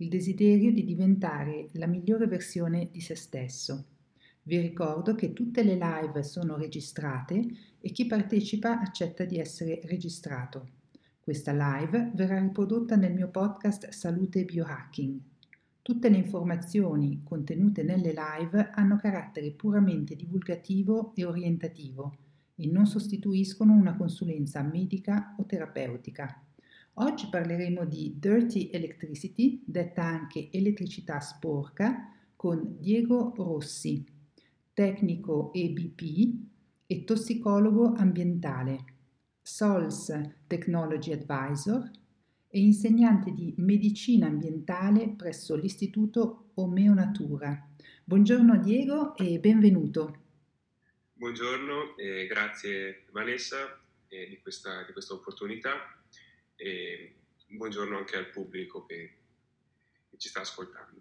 il desiderio di diventare la migliore versione di se stesso. Vi ricordo che tutte le live sono registrate e chi partecipa accetta di essere registrato. Questa live verrà riprodotta nel mio podcast Salute Biohacking. Tutte le informazioni contenute nelle live hanno carattere puramente divulgativo e orientativo e non sostituiscono una consulenza medica o terapeutica. Oggi parleremo di Dirty Electricity, detta anche elettricità sporca, con Diego Rossi, tecnico EBP e tossicologo ambientale, SOLS Technology Advisor e insegnante di medicina ambientale presso l'Istituto Omeonatura. Buongiorno Diego e benvenuto. Buongiorno e grazie Vanessa eh, di, questa, di questa opportunità e buongiorno anche al pubblico che, che ci sta ascoltando.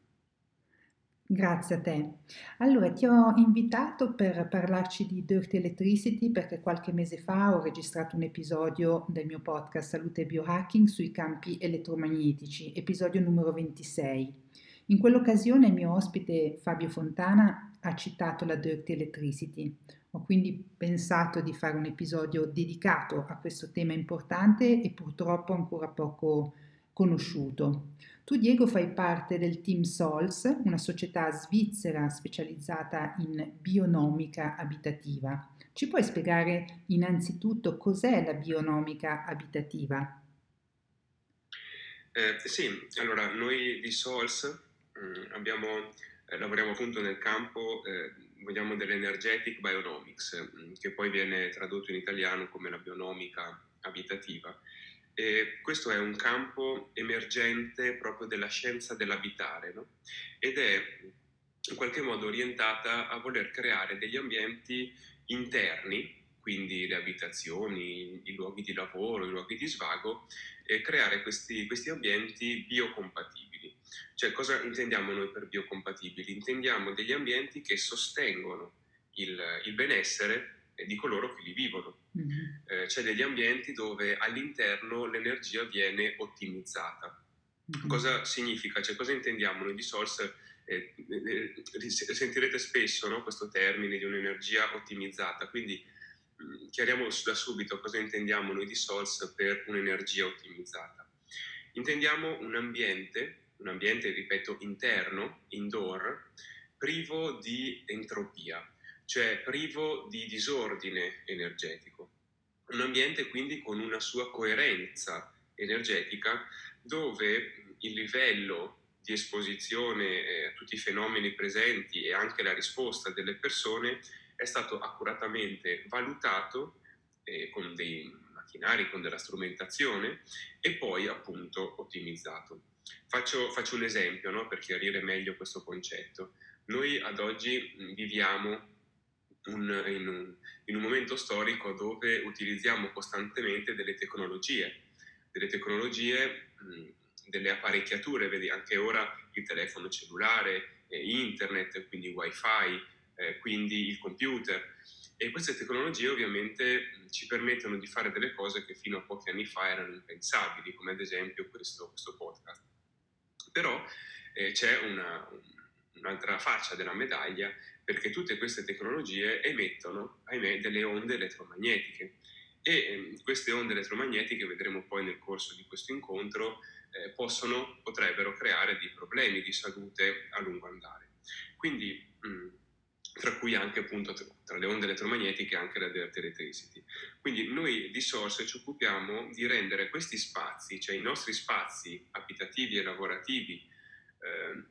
Grazie a te. Allora, ti ho invitato per parlarci di Dirty Electricity perché qualche mese fa ho registrato un episodio del mio podcast Salute e Biohacking sui campi elettromagnetici, episodio numero 26. In quell'occasione il mio ospite Fabio Fontana ha citato la Dirty Electricity, ho quindi pensato di fare un episodio dedicato a questo tema importante e purtroppo ancora poco conosciuto. Tu Diego fai parte del team Sols, una società svizzera specializzata in bionomica abitativa. Ci puoi spiegare innanzitutto cos'è la bionomica abitativa? Eh, sì, allora noi di Sols mm, abbiamo, eh, lavoriamo appunto nel campo eh, vogliamo dell'energetic bionomics, mm, che poi viene tradotto in italiano come la bionomica abitativa. E questo è un campo emergente proprio della scienza dell'abitare no? ed è in qualche modo orientata a voler creare degli ambienti interni, quindi le abitazioni, i luoghi di lavoro, i luoghi di svago, e creare questi, questi ambienti biocompatibili. Cioè, cosa intendiamo noi per biocompatibili? Intendiamo degli ambienti che sostengono il, il benessere di coloro che li vivono. Mm-hmm. Eh, cioè degli ambienti dove all'interno l'energia viene ottimizzata. Mm-hmm. Cosa significa? Cioè, cosa intendiamo noi di Source? Eh, eh, eh sentirete spesso no, questo termine di un'energia ottimizzata, quindi mh, mm, chiariamo da subito cosa intendiamo noi di Source per un'energia ottimizzata. Intendiamo un ambiente un ambiente, ripeto, interno, indoor, privo di entropia, cioè privo di disordine energetico. Un ambiente quindi con una sua coerenza energetica dove il livello di esposizione eh, a tutti i fenomeni presenti e anche la risposta delle persone è stato accuratamente valutato eh, con dei macchinari, con della strumentazione e poi appunto ottimizzato. Faccio, faccio un esempio no, per chiarire meglio questo concetto. Noi ad oggi viviamo un, in, un, in, un, momento storico dove utilizziamo costantemente delle tecnologie, delle tecnologie, delle apparecchiature, vedi anche ora il telefono cellulare, eh, internet, quindi wifi, eh, quindi il computer. E queste tecnologie ovviamente ci permettono di fare delle cose che fino a pochi anni fa erano impensabili, come ad esempio questo, questo podcast. Però eh, c'è una, un'altra faccia della medaglia perché tutte queste tecnologie emettono, ahimè, delle onde elettromagnetiche e eh, queste onde elettromagnetiche, vedremo poi nel corso di questo incontro, eh, possono, potrebbero creare dei problemi di salute a lungo andare. Quindi, mh, tra cui anche appunto tra le onde elettromagnetiche anche la direct electricity. Quindi noi di Source ci occupiamo di rendere questi spazi, cioè i nostri spazi abitativi e lavorativi, eh,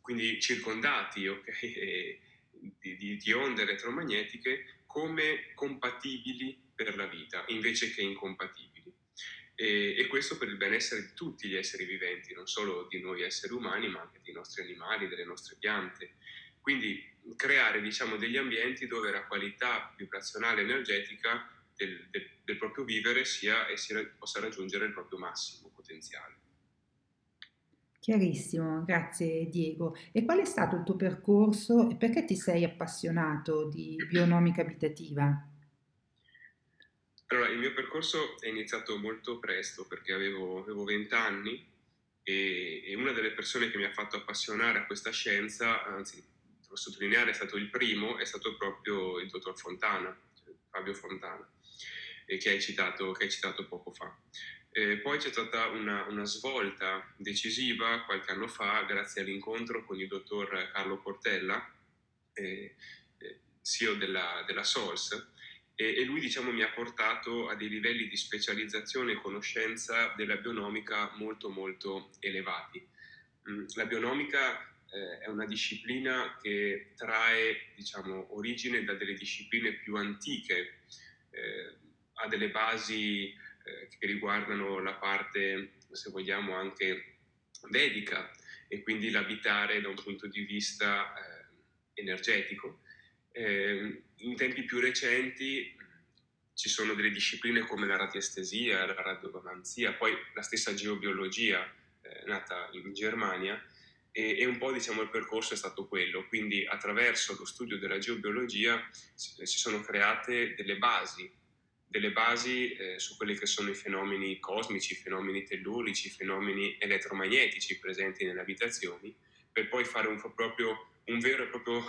quindi circondati okay, di, di, di onde elettromagnetiche, come compatibili per la vita, invece che incompatibili. E, e, questo per il benessere di tutti gli esseri viventi, non solo di noi esseri umani, ma anche dei nostri animali, delle nostre piante. Quindi creare diciamo, degli ambienti dove la qualità vibrazionale energetica del, del, del proprio vivere sia e si possa raggiungere il proprio massimo potenziale. Chiarissimo, grazie Diego. E qual è stato il tuo percorso e perché ti sei appassionato di bionomica abitativa? Allora, il mio percorso è iniziato molto presto perché avevo, avevo 20 anni e, e, una delle persone che mi ha fatto appassionare a questa scienza, anzi, devo sottolineare, è stato il primo, è stato proprio il dottor Fontana, cioè Fabio Fontana, che hai citato, che hai citato poco fa. Eh, poi c'è stata una, una, svolta decisiva qualche anno fa grazie all'incontro con il dottor Carlo Portella, eh, eh, CEO della, della SOLS, e, e, lui diciamo, mi ha portato a dei livelli di specializzazione e conoscenza della bionomica molto molto elevati. Mm, la bionomica eh, è una disciplina che trae diciamo, origine da delle discipline più antiche, eh, ha delle basi eh, che riguardano la parte, se vogliamo, anche vedica e quindi l'abitare da un punto di vista eh, energetico. Eh, in tempi più recenti ci sono delle discipline come la radiestesia, la radiomanzia, poi la stessa geobiologia eh, nata in Germania e, e, un po' diciamo il percorso è stato quello, quindi attraverso lo studio della geobiologia si, sono create delle basi delle basi eh, su quelli che sono i fenomeni cosmici, i fenomeni tellurici, i fenomeni elettromagnetici presenti nelle abitazioni, per poi fare un, proprio, un vero e proprio,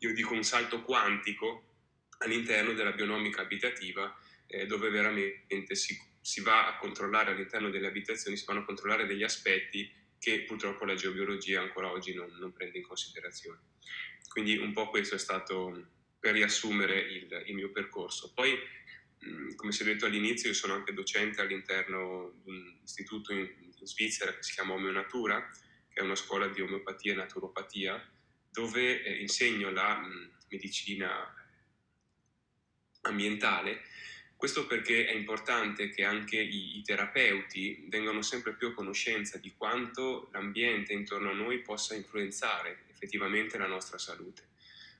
io dico, un salto quantico all'interno della bionomica abitativa, eh, dove veramente si, si, va a controllare all'interno delle abitazioni, si vanno a controllare degli aspetti che purtroppo la geobiologia ancora oggi non, non prende in considerazione. Quindi un po' questo è stato per riassumere il, il mio percorso. Poi come si è detto all'inizio, io sono anche docente all'interno di un istituto in, in Svizzera che si chiama Omeonatura, che è una scuola di omeopatia e naturopatia, dove eh, insegno la mh, medicina ambientale. Questo perché è importante che anche i, i terapeuti vengano sempre più a conoscenza di quanto l'ambiente intorno a noi possa influenzare effettivamente la nostra salute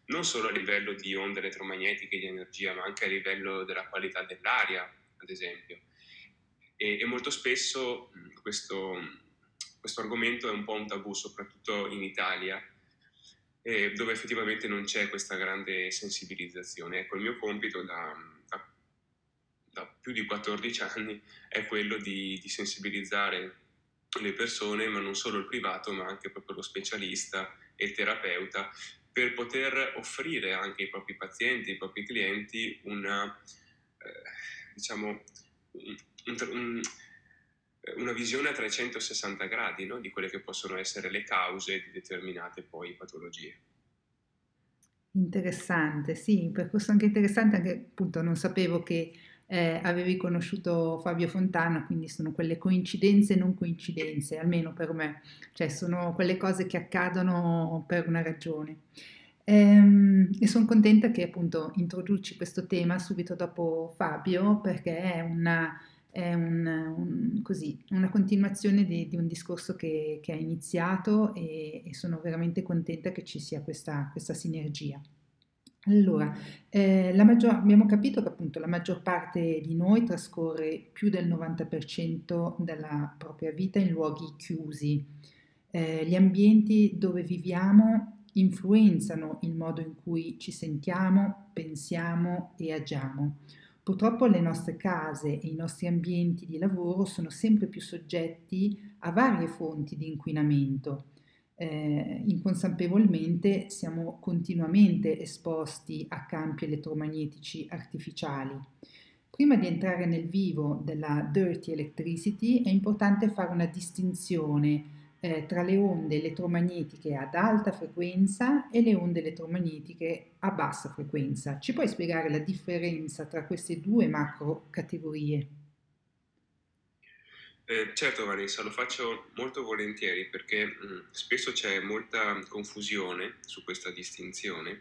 non solo a livello di onde elettromagnetiche di energia, ma anche a livello della qualità dell'aria, ad esempio. E, e molto spesso questo, questo, argomento è un po' un tabù, soprattutto in Italia, eh, dove effettivamente non c'è questa grande sensibilizzazione. Ecco, il mio compito da, da, più di 14 anni è quello di, di sensibilizzare le persone, ma non solo il privato, ma anche proprio lo specialista e il terapeuta per poter offrire anche ai propri pazienti, ai propri clienti una, eh, diciamo, un, un, una visione a 360 gradi no? di quelle che possono essere le cause di determinate poi patologie. Interessante, sì, un percorso anche interessante, anche appunto non sapevo che eh, avevi conosciuto Fabio Fontana, quindi sono quelle coincidenze non coincidenze, almeno per me, cioè sono quelle cose che accadono per una ragione. Ehm, e sono contenta che appunto introduci questo tema subito dopo Fabio perché è una, è un, un, così, una continuazione di, di, un discorso che, che ha iniziato e, e, sono veramente contenta che ci sia questa, questa sinergia. Allora, eh, maggior, abbiamo capito che appunto la maggior parte di noi trascorre più del 90% della propria vita in luoghi chiusi. Eh, gli ambienti dove viviamo influenzano il modo in cui ci sentiamo, pensiamo e agiamo. Purtroppo le nostre case e i nostri ambienti di lavoro sono sempre più soggetti a varie fonti di inquinamento. Eh, inconsapevolmente siamo continuamente esposti a campi elettromagnetici artificiali. Prima di entrare nel vivo della dirty electricity è importante fare una distinzione eh, tra le onde elettromagnetiche ad alta frequenza e le onde elettromagnetiche a bassa frequenza. Ci puoi spiegare la differenza tra queste due macro categorie? Eh, certo Vanessa, lo faccio molto volentieri perché mh, mm, spesso c'è molta confusione su questa distinzione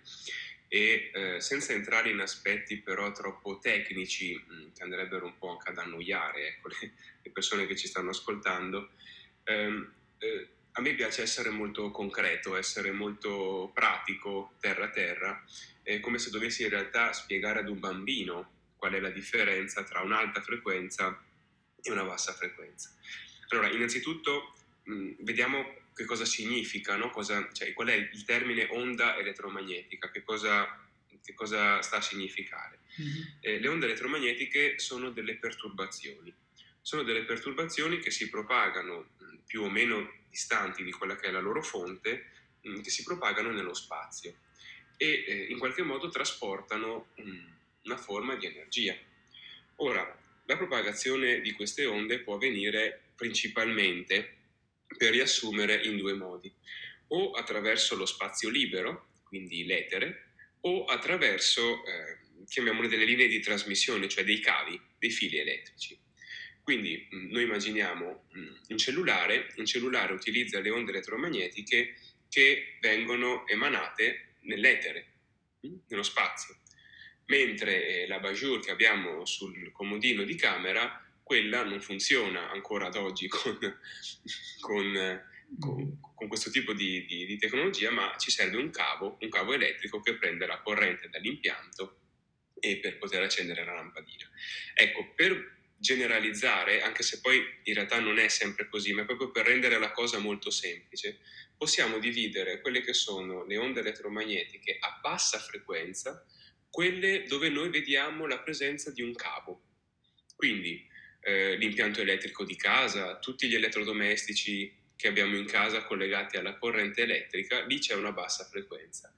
e eh, senza entrare in aspetti però troppo tecnici mh, mm, che andrebbero un po' anche ad annoiare ecco, le, le, persone che ci stanno ascoltando, ehm, eh, a me piace essere molto concreto, essere molto pratico, terra terra, è come se dovessi in realtà spiegare ad un bambino qual è la differenza tra un'alta frequenza e una bassa frequenza. Allora, innanzitutto mh, vediamo che cosa significa, no? cosa, cioè, qual è il termine onda elettromagnetica, che cosa, che cosa sta a significare. Mm-hmm. Eh, le onde elettromagnetiche sono delle perturbazioni, sono delle perturbazioni che si propagano mh, più o meno distanti di quella che è la loro fonte, mh, che si propagano nello spazio e eh, in qualche modo trasportano una forma di energia. Ora, la propagazione di queste onde può avvenire principalmente, per riassumere, in due modi, o attraverso lo spazio libero, quindi l'etere, o attraverso, eh, chiamiamole delle linee di trasmissione, cioè dei cavi, dei fili elettrici. Quindi mh, noi immaginiamo mh, un cellulare, un cellulare utilizza le onde elettromagnetiche che vengono emanate nell'etere, mh, nello spazio mentre eh, la Bajur che abbiamo sul comodino di camera, quella non funziona ancora ad oggi con, con, con, con questo tipo di, di, di, tecnologia, ma ci serve un cavo, un cavo elettrico che prende la corrente dall'impianto e per poter accendere la lampadina. Ecco, per generalizzare, anche se poi in realtà non è sempre così, ma proprio per rendere la cosa molto semplice, possiamo dividere quelle che sono le onde elettromagnetiche a bassa frequenza quelle dove noi vediamo la presenza di un cavo. Quindi eh, l'impianto elettrico di casa, tutti gli elettrodomestici che abbiamo in casa collegati alla corrente elettrica, lì c'è una bassa frequenza.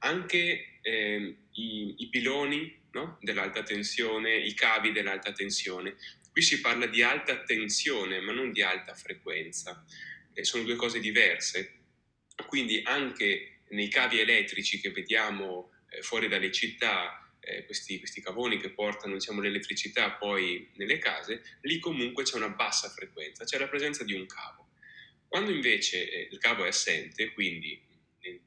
Anche eh, i, i, piloni no? dell'alta tensione, i cavi dell'alta tensione, qui si parla di alta tensione ma non di alta frequenza, eh, sono due cose diverse. Quindi anche nei cavi elettrici che vediamo fuori dalle città eh, questi, questi, cavoni che portano diciamo, l'elettricità poi nelle case, lì comunque c'è una bassa frequenza, c'è la presenza di un cavo. Quando invece eh, il cavo è assente, quindi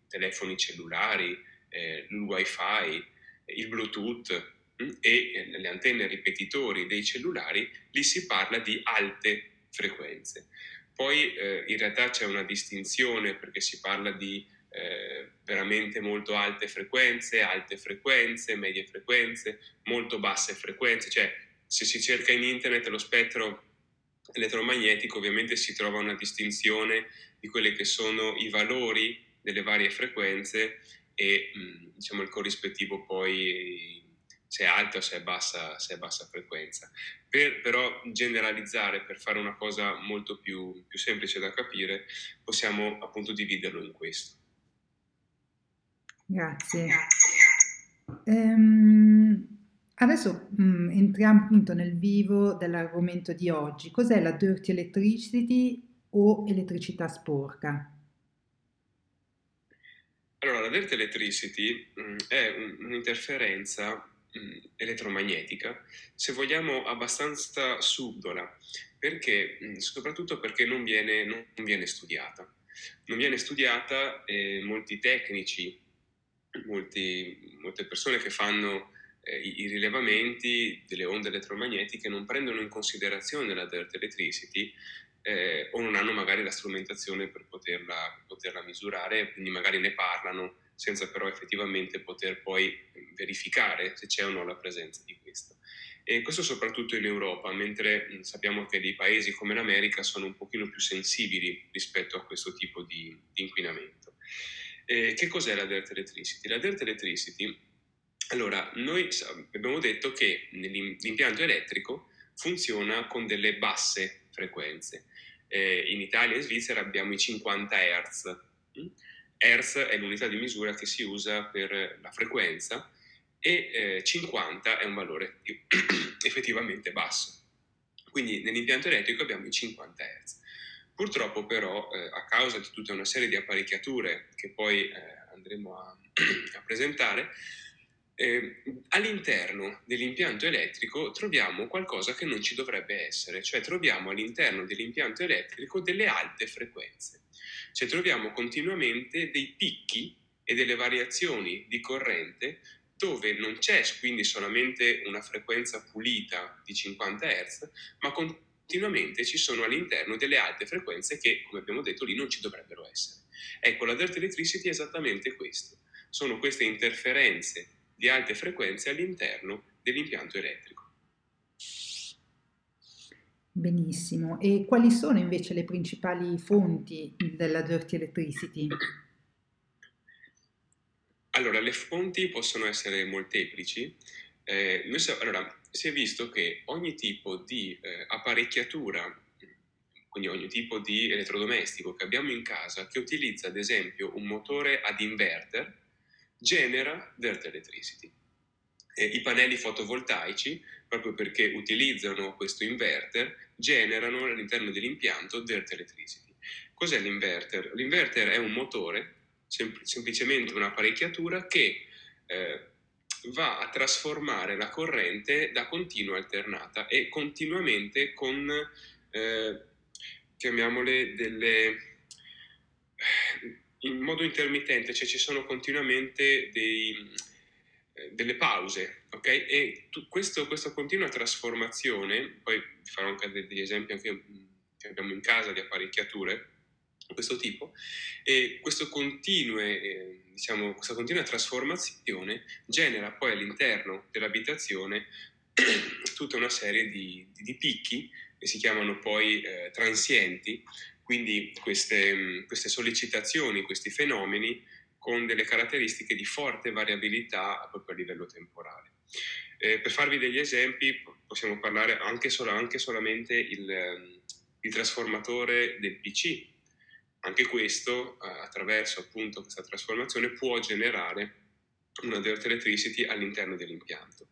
telefoni cellulari, eh, il wifi, il bluetooth mh, mm, e eh, le antenne ripetitori dei cellulari, lì si parla di alte frequenze. Poi eh, in realtà c'è una distinzione perché si parla di eh, veramente molto alte frequenze, alte frequenze, medie frequenze, molto basse frequenze, cioè se si cerca in internet lo spettro elettromagnetico ovviamente si trova una distinzione di quelli che sono i valori delle varie frequenze e mm, diciamo il corrispettivo poi se è alta o se è bassa, se è bassa frequenza. Per però generalizzare, per fare una cosa molto più, più semplice da capire, possiamo appunto dividerlo in questo. Grazie. Ehm, adesso mh, mm, entriamo appunto nel vivo dell'argomento di oggi. Cos'è la dirty electricity o elettricità sporca? Allora, la dirty electricity mh, mm, è un, un'interferenza mh, mm, elettromagnetica, se vogliamo abbastanza subdola, perché, soprattutto perché non viene, non viene studiata. Non viene studiata e molti tecnici molti, molte persone che fanno eh, i, i, rilevamenti delle onde elettromagnetiche non prendono in considerazione la dirt electricity eh, o non hanno magari la strumentazione per poterla, per poterla misurare, quindi magari ne parlano senza però effettivamente poter poi verificare se c'è o no la presenza di questo. E questo soprattutto in Europa, mentre sappiamo che dei paesi come l'America sono un pochino più sensibili rispetto a questo tipo di, di inquinamento. Eh, che cos'è la Dirt Electricity? La Dirt Electricity, allora, noi abbiamo detto che l'impianto elettrico funziona con delle basse frequenze. Eh, in Italia e in Svizzera abbiamo i 50 Hz. Hertz è l'unità di misura che si usa per la frequenza e eh, 50 è un valore effettivamente basso. Quindi nell'impianto elettrico abbiamo i 50 Hz. Purtroppo però, eh, a causa di tutta una serie di apparecchiature che poi eh, andremo a, a presentare, eh, all'interno dell'impianto elettrico troviamo qualcosa che non ci dovrebbe essere, cioè troviamo all'interno dell'impianto elettrico delle alte frequenze, cioè troviamo continuamente dei picchi e delle variazioni di corrente dove non c'è quindi solamente una frequenza pulita di 50 Hz, ma con continuamente ci sono all'interno delle alte frequenze che, come abbiamo detto, lì non ci dovrebbero essere. Ecco, la dirt electricity è esattamente questo. Sono queste interferenze di alte frequenze all'interno dell'impianto elettrico. Benissimo. E quali sono invece le principali fonti della dirty electricity? Allora, le fonti possono essere molteplici. Eh, noi, allora, si è visto che ogni tipo di eh, apparecchiatura, quindi ogni tipo di elettrodomestico che abbiamo in casa, che utilizza ad esempio un motore ad inverter, genera dirt electricity. E I pannelli fotovoltaici, proprio perché utilizzano questo inverter, generano all'interno dell'impianto dirt electricity. Cos'è l'inverter? L'inverter è un motore, sem- semplicemente un'apparecchiatura che eh, va a trasformare la corrente da continua alternata e continuamente con, eh, chiamiamole, delle in modo intermittente, cioè ci sono continuamente dei, eh, delle pause, ok? E tu, questo, questa continua trasformazione, poi vi farò anche degli esempi anche che abbiamo in casa di apparecchiature questo tipo, e continue, eh, diciamo, questa continua trasformazione genera poi all'interno dell'abitazione tutta una serie di, di, di picchi che si chiamano poi eh, transienti, quindi queste, queste sollecitazioni, questi fenomeni con delle caratteristiche di forte variabilità proprio a livello temporale. Eh, per farvi degli esempi possiamo parlare anche, solo, anche solamente il, il, trasformatore del PC. Anche questo, eh, attraverso appunto questa trasformazione, può generare una dirt electricity all'interno dell'impianto.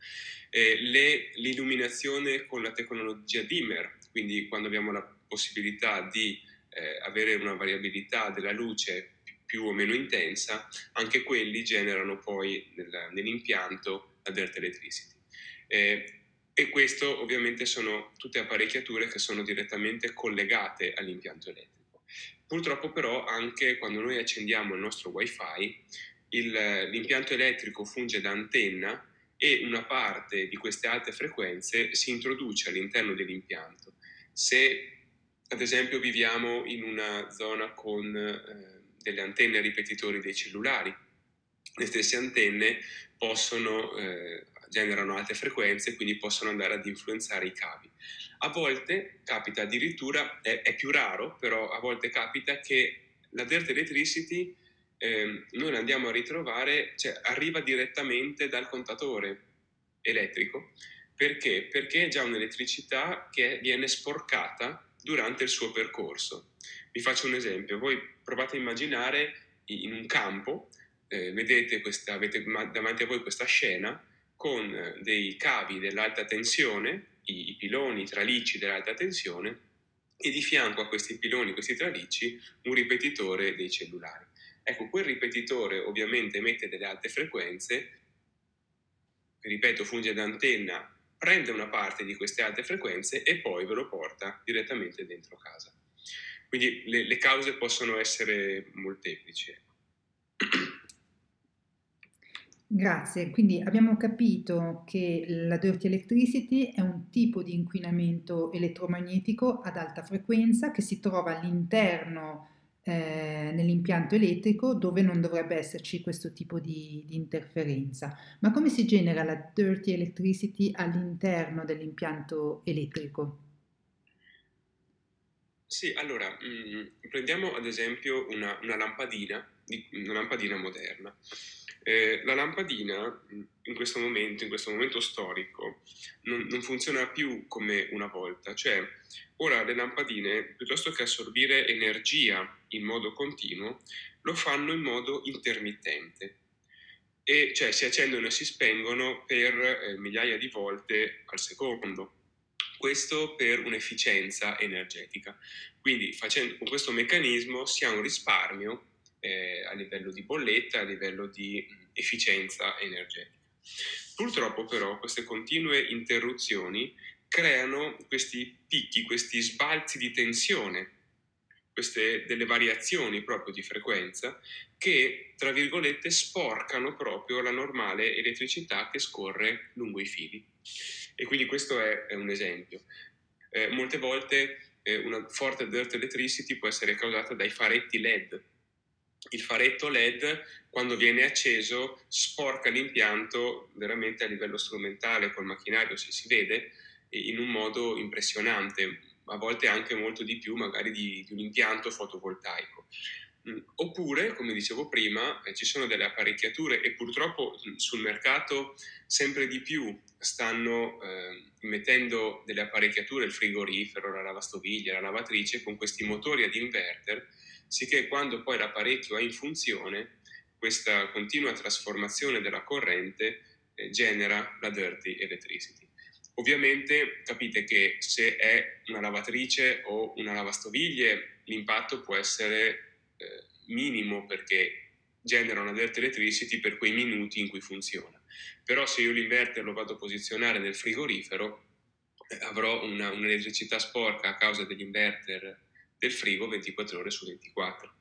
Eh, le, l'illuminazione con la tecnologia dimmer, quindi quando abbiamo la possibilità di eh, avere una variabilità della luce più o meno intensa, anche quelli generano poi nel, nell'impianto la dirt electricity. Eh, e questo ovviamente sono tutte apparecchiature che sono direttamente collegate all'impianto elettrico. Purtroppo però anche quando noi accendiamo il nostro wifi, il, l'impianto elettrico funge da antenna e una parte di queste alte frequenze si introduce all'interno dell'impianto. Se ad esempio viviamo in una zona con eh, delle antenne ripetitori dei cellulari. Le stesse antenne possono, eh, generano alte frequenze, quindi possono andare ad influenzare i cavi. A volte capita addirittura, è, è più raro, però a volte capita che la dirt electricity eh, noi la andiamo a ritrovare, cioè arriva direttamente dal contatore elettrico. Perché? Perché è già un'elettricità che viene sporcata durante il suo percorso. Vi faccio un esempio, voi provate a immaginare in un campo, eh, vedete questa, avete davanti a voi questa scena con dei cavi dell'alta tensione, i, piloni, i tralicci dell'alta tensione, e di fianco a questi piloni, questi tralicci, un ripetitore dei cellulari. Ecco, quel ripetitore ovviamente emette delle alte frequenze, ripeto, funge da antenna prende una parte di queste alte frequenze e poi ve lo porta direttamente dentro casa. Quindi le, le cause possono essere molteplici. Grazie, quindi abbiamo capito che la dirty electricity è un tipo di inquinamento elettromagnetico ad alta frequenza che si trova all'interno eh, nell'impianto elettrico dove non dovrebbe esserci questo tipo di, di, interferenza. Ma come si genera la dirty electricity all'interno dell'impianto elettrico? Sì, allora, mh, mm, prendiamo ad esempio una, una, lampadina, una lampadina moderna. Eh, la lampadina in questo momento, in questo momento storico, non, non, funziona più come una volta, cioè ora le lampadine, piuttosto che assorbire energia in modo continuo, lo fanno in modo intermittente, e cioè si accendono e si spengono per eh, migliaia di volte al secondo. Questo per un'efficienza energetica. Quindi facendo, con questo meccanismo si ha un risparmio eh, a livello di bolletta, a livello di efficienza energetica. Purtroppo però queste continue interruzioni creano questi picchi, questi sbalzi di tensione, queste delle variazioni proprio di frequenza che, tra virgolette, sporcano proprio la normale elettricità che scorre lungo i fili. E quindi questo è, è un esempio. eh, molte volte eh, una forte dirt electricity può essere causata dai faretti LED. Il faretto LED, quando viene acceso, sporca l'impianto veramente a livello strumentale, col macchinario se si vede, in un modo impressionante, a volte anche molto di più magari di, di un impianto fotovoltaico. Mm, oppure, come dicevo prima, eh, ci sono delle apparecchiature e purtroppo mm, sul mercato sempre di più stanno eh, mettendo delle apparecchiature, il frigorifero, la lavastoviglie, la lavatrice, con questi motori ad inverter, sicché quando poi l'apparecchio è in funzione, questa continua trasformazione della corrente eh, genera la dirty electricity. Ovviamente capite che se è una lavatrice o una lavastoviglie l'impatto può essere eh, minimo perché genera una dirt electricity per quei minuti in cui funziona. Però se io l'inverter lo vado a posizionare nel frigorifero, eh, avrò una, un'elettricità sporca a causa dell'inverter del frigo 24 ore su 24.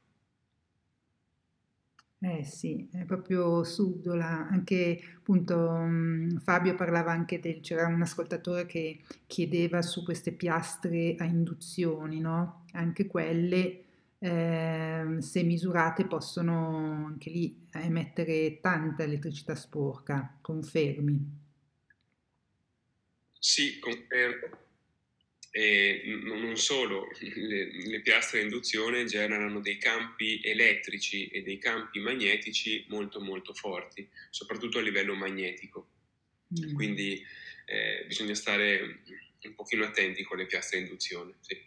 Eh sì, è proprio subdola. Anche appunto mh, Fabio parlava anche del, c'era un ascoltatore che chiedeva su queste piastre a induzioni, no? Anche quelle eh, se misurate possono anche lì emettere tanta elettricità sporca, confermi? Sì, confermo. E non solo, le, le, piastre a induzione generano dei campi elettrici e dei campi magnetici molto molto forti, soprattutto a livello magnetico. Mm. Quindi eh, bisogna stare un pochino attenti con le piastre a induzione. Sì.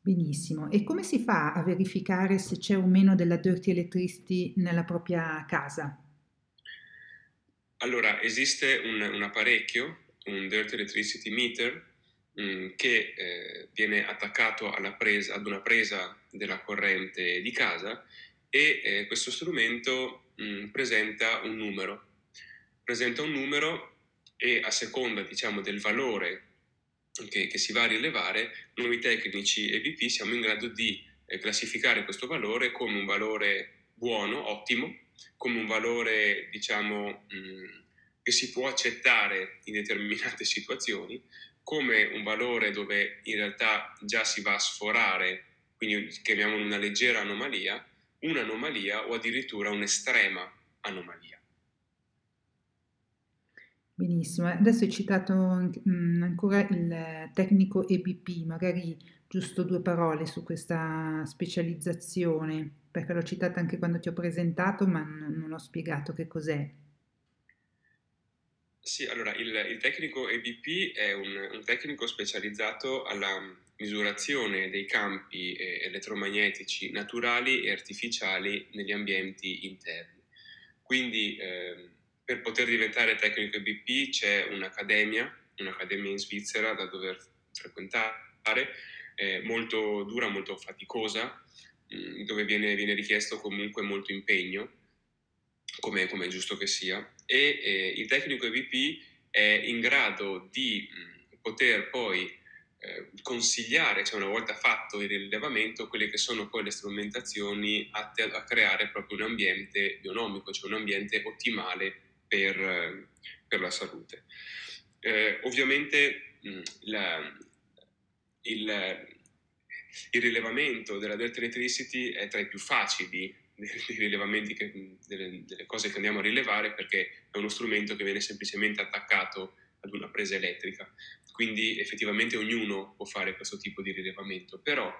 Benissimo. E come si fa a verificare se c'è o meno della dirty electricity nella propria casa? Allora, esiste un, un apparecchio, un dirty electricity meter, mm, che eh, viene attaccato presa, ad una presa della corrente di casa e eh, questo strumento mh, mm, presenta un numero. Presenta un numero e a seconda, diciamo, del valore che, che, si va a rilevare, noi tecnici EVP siamo in grado di eh, classificare questo valore come un valore buono, ottimo, come un valore diciamo mh, mm, che si può accettare in determinate situazioni, come un valore dove in realtà già si va a sforare, quindi chiamiamolo una leggera anomalia, un'anomalia o addirittura un'estrema anomalia. Benissimo, adesso hai citato mm, ancora il tecnico EBP, magari giusto due parole su questa specializzazione, perché l'ho citata anche quando ti ho presentato, ma non ho spiegato che cos'è. Sì, allora il, il tecnico EBP è un, un, tecnico specializzato alla misurazione dei campi eh, elettromagnetici naturali e artificiali negli ambienti interni. Quindi eh, per poter diventare tecnico EBP c'è un'accademia, un'accademia in Svizzera da dover frequentare, eh, molto dura, molto faticosa, mh, mm, dove viene, viene, richiesto comunque molto impegno, come, come è giusto che sia, e eh, il tecnico EBP è in grado di poter poi eh, consigliare, cioè una volta fatto il rilevamento, quelle che sono poi le strumentazioni atte a, a creare proprio un ambiente bionomico, cioè un ambiente ottimale per, per la salute. Eh, ovviamente mh, la, il, il, rilevamento della delta electricity è tra i più facili dei rilevamenti che, delle, delle, cose che andiamo a rilevare perché è uno strumento che viene semplicemente attaccato ad una presa elettrica. Quindi effettivamente ognuno può fare questo tipo di rilevamento, però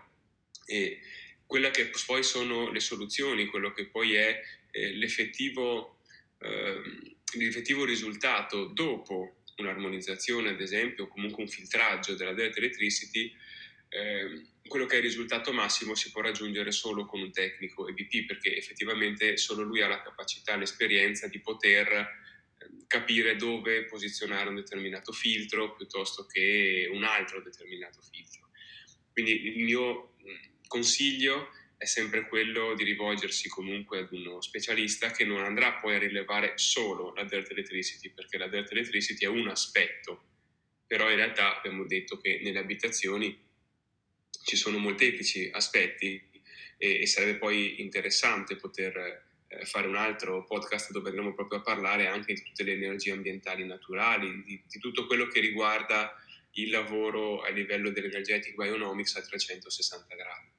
eh, quella che poi sono le soluzioni, quello che poi è eh, l'effettivo eh, l'effettivo risultato dopo un'armonizzazione, ad esempio, o comunque un filtraggio della delta electricity, eh, quello che è il risultato massimo si può raggiungere solo con un tecnico EVP, perché effettivamente solo lui ha la capacità, l'esperienza di poter eh, capire dove posizionare un determinato filtro piuttosto che un altro determinato filtro. Quindi il mio consiglio è sempre quello di rivolgersi comunque ad uno specialista che non andrà poi a rilevare solo la dirt electricity, perché la dirt electricity è un aspetto, però in realtà abbiamo detto che nelle abitazioni ci sono molteplici aspetti e, e sarebbe poi interessante poter eh, fare un altro podcast dove andremo proprio a parlare anche di tutte le energie ambientali naturali, di, di tutto quello che riguarda il lavoro a livello dell'energetic bionomics a 360 gradi.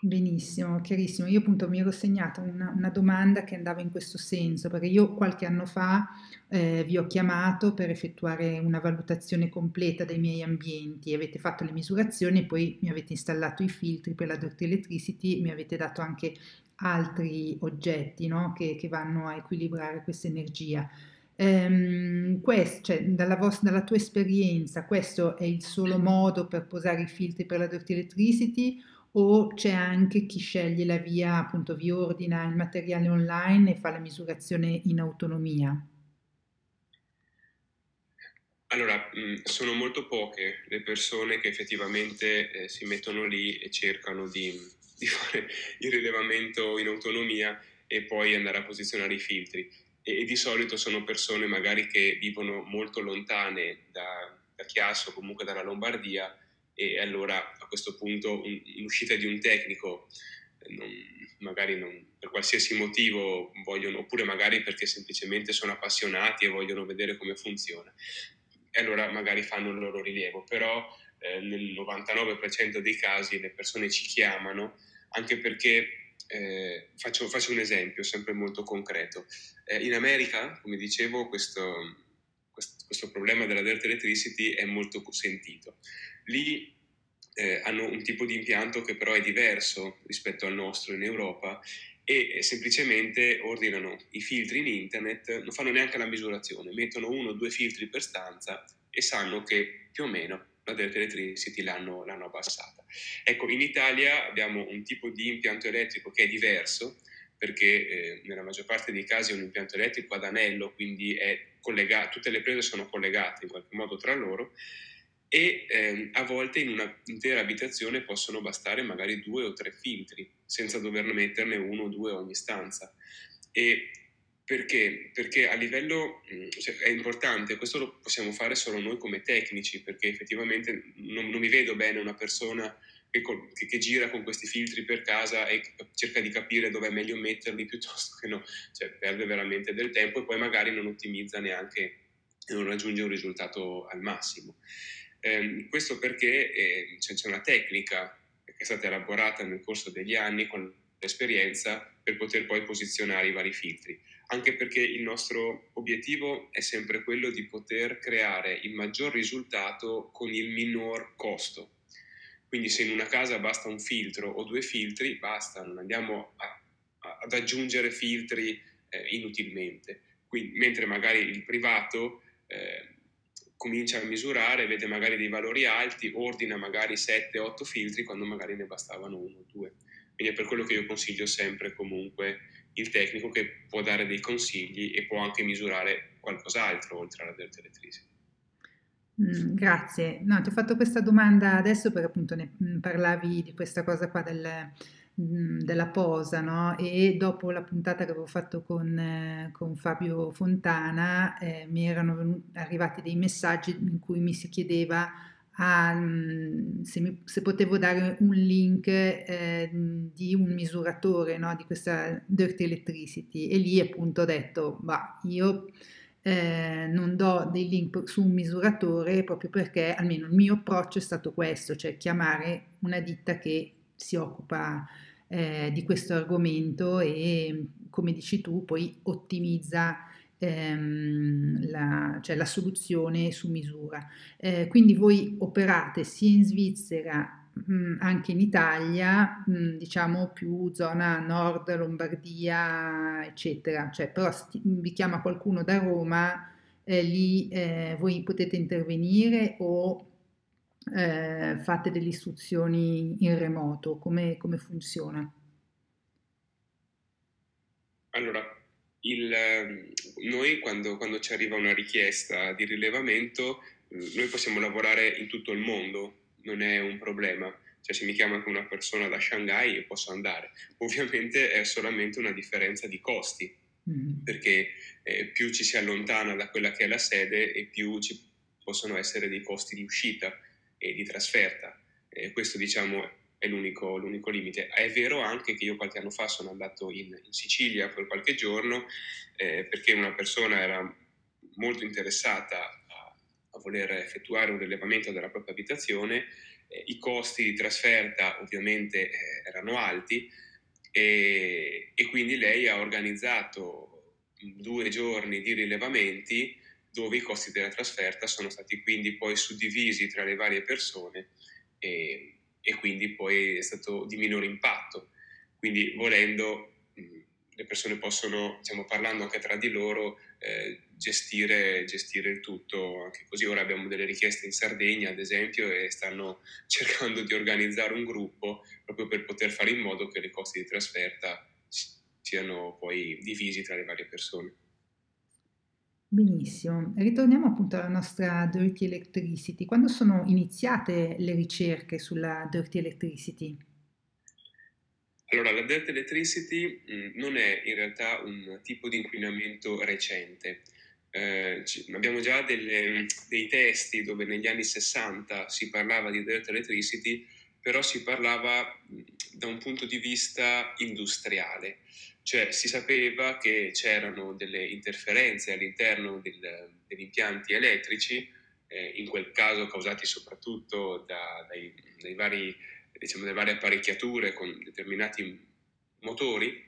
Benissimo, chiarissimo. Io appunto mi ero segnata una, una, domanda che andava in questo senso, perché io qualche anno fa eh, vi ho chiamato per effettuare una valutazione completa dei miei ambienti, avete fatto le misurazioni e poi mi avete installato i filtri per la Dirty Electricity, mi avete dato anche altri oggetti no? che, che, vanno a equilibrare questa energia. Ehm, questo, cioè, dalla, vostra, dalla tua esperienza, questo è il solo modo per posare i filtri per la Dirty Electricity? O c'è anche chi sceglie la via, appunto vi ordina il materiale online e fa la misurazione in autonomia? Allora, sono molto poche le persone che effettivamente eh, si mettono lì e cercano di, di, fare il rilevamento in autonomia e poi andare a posizionare i filtri. E, e di solito sono persone magari che vivono molto lontane da, da Chiasso, comunque dalla Lombardia, e allora questo punto un, l'uscita di un tecnico eh, non, magari non, per qualsiasi motivo vogliono, oppure magari perché semplicemente sono appassionati e vogliono vedere come funziona. E allora magari fanno il loro rilievo, però eh, nel 99% dei casi le persone ci chiamano anche perché, eh, faccio, faccio, un esempio sempre molto concreto, eh, in America, come dicevo, questo, questo, questo problema della dirt electricity è molto sentito. Lì eh, hanno un tipo di impianto che però è diverso rispetto al nostro in Europa e eh, semplicemente ordinano i filtri in internet, non fanno neanche la misurazione, mettono uno o due filtri per stanza e sanno che più o meno la Delta Electricity l'hanno, l'hanno abbassata. Ecco, in Italia abbiamo un tipo di impianto elettrico che è diverso, perché eh, nella maggior parte dei casi è un impianto elettrico ad anello, quindi tutte le prese sono collegate in qualche modo tra loro, e ehm, a volte in un'intera abitazione possono bastare magari due o tre filtri senza dover metterne uno o due ogni stanza. E perché? Perché a livello mm, cioè, è importante, questo lo possiamo fare solo noi come tecnici, perché effettivamente non, non mi vedo bene una persona che, che, che, gira con questi filtri per casa e cerca di capire dove è meglio metterli piuttosto che no, cioè perde veramente del tempo e poi magari non ottimizza neanche non raggiunge un risultato al massimo. Eh, questo perché eh, c'è una tecnica che è stata elaborata nel corso degli anni con l'esperienza per poter poi posizionare i vari filtri, anche perché il nostro obiettivo è sempre quello di poter creare il maggior risultato con il minor costo. Quindi se in una casa basta un filtro o due filtri, basta, non andiamo a, a, ad aggiungere filtri eh, inutilmente. Quindi, mentre magari il privato eh, comincia a misurare, vede magari dei valori alti, ordina magari 7-8 filtri quando magari ne bastavano uno o due. Quindi è per quello che io consiglio sempre comunque il tecnico che può dare dei consigli e può anche misurare qualcos'altro oltre alla dirt electricity. Mm, grazie. No, ti ho fatto questa domanda adesso perché appunto ne mm, parlavi di questa cosa qua del, della posa, no? E dopo la puntata che avevo fatto con, eh, con Fabio Fontana, eh, mi erano arrivati dei messaggi in cui mi si chiedeva a, mhmm, se, mi, se, potevo dare un link eh, di un misuratore no? di questa Dirty Electricity e lì appunto ho detto, ma io eh, non do dei link su un misuratore proprio perché almeno il mio approccio è stato questo, cioè chiamare una ditta che si occupa eh, di questo argomento e come dici tu poi ottimizza ehm, la, cioè la, soluzione su misura. Eh, quindi voi operate sia in Svizzera mm, anche in Italia, mm, diciamo più zona nord, Lombardia, eccetera, cioè però vi chiama qualcuno da Roma, eh, lì eh, voi potete intervenire o eh, fate delle istruzioni in remoto? Come, come funziona? Allora, il, ehm, noi quando, quando, ci arriva una richiesta di rilevamento, eh, noi possiamo lavorare in tutto il mondo, non è un problema. Cioè se mi chiama anche una persona da Shanghai io posso andare. Ovviamente è solamente una differenza di costi, mm-hmm. perché eh, più ci si allontana da quella che è la sede e più ci possono essere dei costi di uscita e di trasferta. Eh, questo diciamo è l'unico, l'unico, limite. È vero anche che io qualche anno fa sono andato in, in Sicilia per qualche giorno eh, perché una persona era molto interessata a, a voler effettuare un rilevamento della propria abitazione, eh, i costi di trasferta ovviamente eh, erano alti e, e, quindi lei ha organizzato due giorni di rilevamenti dove i costi della trasferta sono stati quindi poi suddivisi tra le varie persone e, e quindi poi è stato di minore impatto. Quindi volendo le persone possono, diciamo, parlando anche tra di loro, eh, gestire, gestire, il tutto anche così. Ora abbiamo delle richieste in Sardegna, ad esempio, e stanno cercando di organizzare un gruppo proprio per poter fare in modo che i costi di trasferta siano poi divisi tra le varie persone. Benissimo, ritorniamo appunto alla nostra Dirty Electricity. Quando sono iniziate le ricerche sulla Dirty Electricity? Allora, la Dirt Electricity mh, mm, non è in realtà un tipo di inquinamento recente. Eh, ci, abbiamo già delle, dei testi dove negli anni 60 si parlava di Dirt Electricity, però si parlava mh, da un punto di vista industriale, cioè si sapeva che c'erano delle interferenze all'interno del, degli impianti elettrici, eh, in quel caso causati soprattutto da, dai, dai vari diciamo, delle varie apparecchiature con determinati motori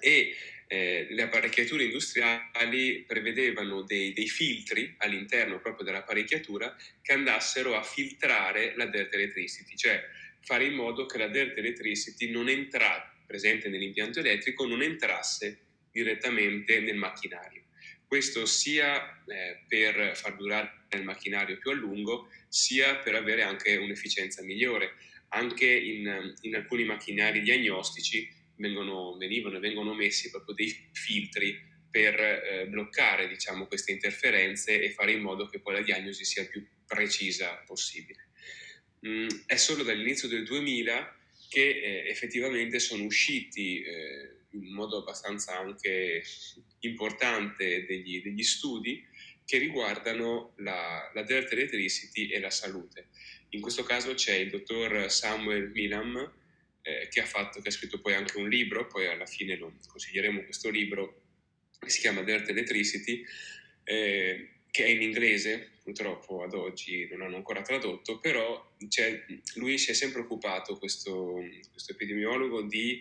e eh, le apparecchiature industriali prevedevano dei, dei, filtri all'interno proprio dell'apparecchiatura che andassero a filtrare la dirt electricity, cioè fare in modo che la dirt electricity non entrasse, presente nell'impianto elettrico, non entrasse direttamente nel macchinario. Questo sia eh, per far durare il macchinario più a lungo, sia per avere anche un'efficienza migliore anche in, in alcuni macchinari diagnostici vengono, venivano vengono messi proprio dei filtri per eh, bloccare diciamo, queste interferenze e fare in modo che poi la diagnosi sia più precisa possibile. Mm, è solo dall'inizio del 2000 che eh, effettivamente sono usciti eh, in modo abbastanza anche importante degli, degli studi che riguardano la, la dirt electricity e la salute. In questo caso c'è il dottor Samuel Milam eh, che, ha fatto, che ha scritto poi anche un libro, poi alla fine lo consiglieremo questo libro, che si chiama Dirt Electricity, eh, che è in inglese, purtroppo ad oggi non hanno ancora tradotto, però lui si è sempre occupato, questo, questo epidemiologo, di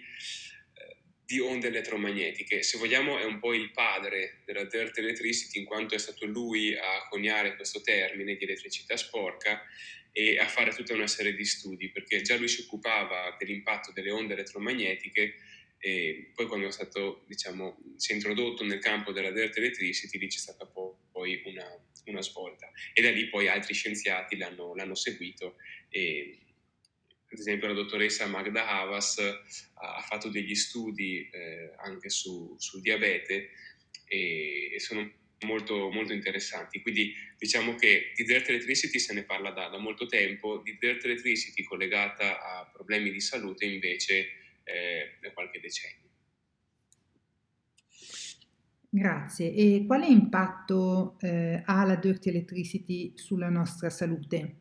di onde elettromagnetiche. Se vogliamo è un po' il padre della dirt electricity in quanto è stato lui a coniare questo termine di elettricità sporca e a fare tutta una serie di studi, perché già lui si occupava dell'impatto delle onde elettromagnetiche e poi quando è stato, diciamo, si è introdotto nel campo della dirt electricity lì c'è stata poi una, una svolta e da lì poi altri scienziati l'hanno, l'hanno seguito e ad esempio la dottoressa Magda Havas ha fatto degli studi eh, anche su, sul diabete e, e sono molto, molto, interessanti. Quindi diciamo che di dirt electricity se ne parla da, da molto tempo, di dirt electricity collegata a problemi di salute invece eh, da qualche decennio. Grazie. E quale impatto eh, ha la Dirty Electricity sulla nostra salute?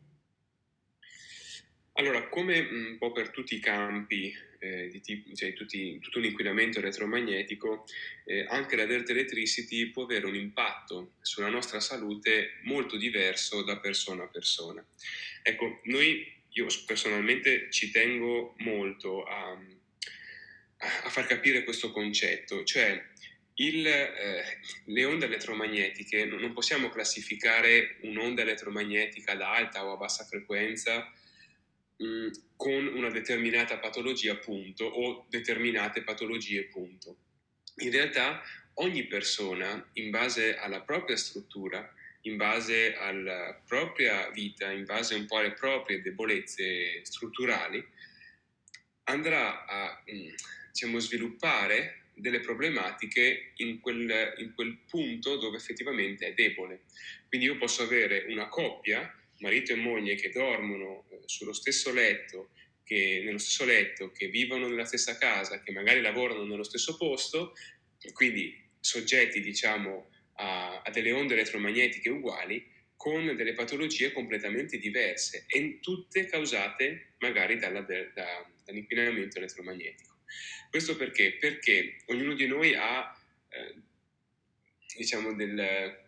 Allora, come un po' per tutti i campi, eh, di tipo, cioè tutti, tutto un inquinamento elettromagnetico, eh, anche la Dirt Electricity può avere un impatto sulla nostra salute molto diverso da persona a persona. Ecco, noi, io personalmente ci tengo molto a, a far capire questo concetto, cioè il, eh, le onde elettromagnetiche non possiamo classificare un'onda elettromagnetica ad alta o a bassa frequenza Mm, con una determinata patologia, punto, o determinate patologie, punto. In realtà ogni persona, in base alla propria struttura, in base alla propria vita, in base un po' alle proprie debolezze strutturali, andrà a mm, diciamo, sviluppare delle problematiche in quel, in quel punto dove effettivamente è debole. Quindi io posso avere una coppia marito e moglie che dormono eh, sullo stesso letto, che, nello stesso letto, che vivono nella stessa casa, che magari lavorano nello stesso posto, quindi soggetti diciamo a, a delle onde elettromagnetiche uguali, con delle patologie completamente diverse e tutte causate magari dalla, da, dall'inquinamento elettromagnetico. Questo perché? Perché ognuno di noi ha eh, diciamo del,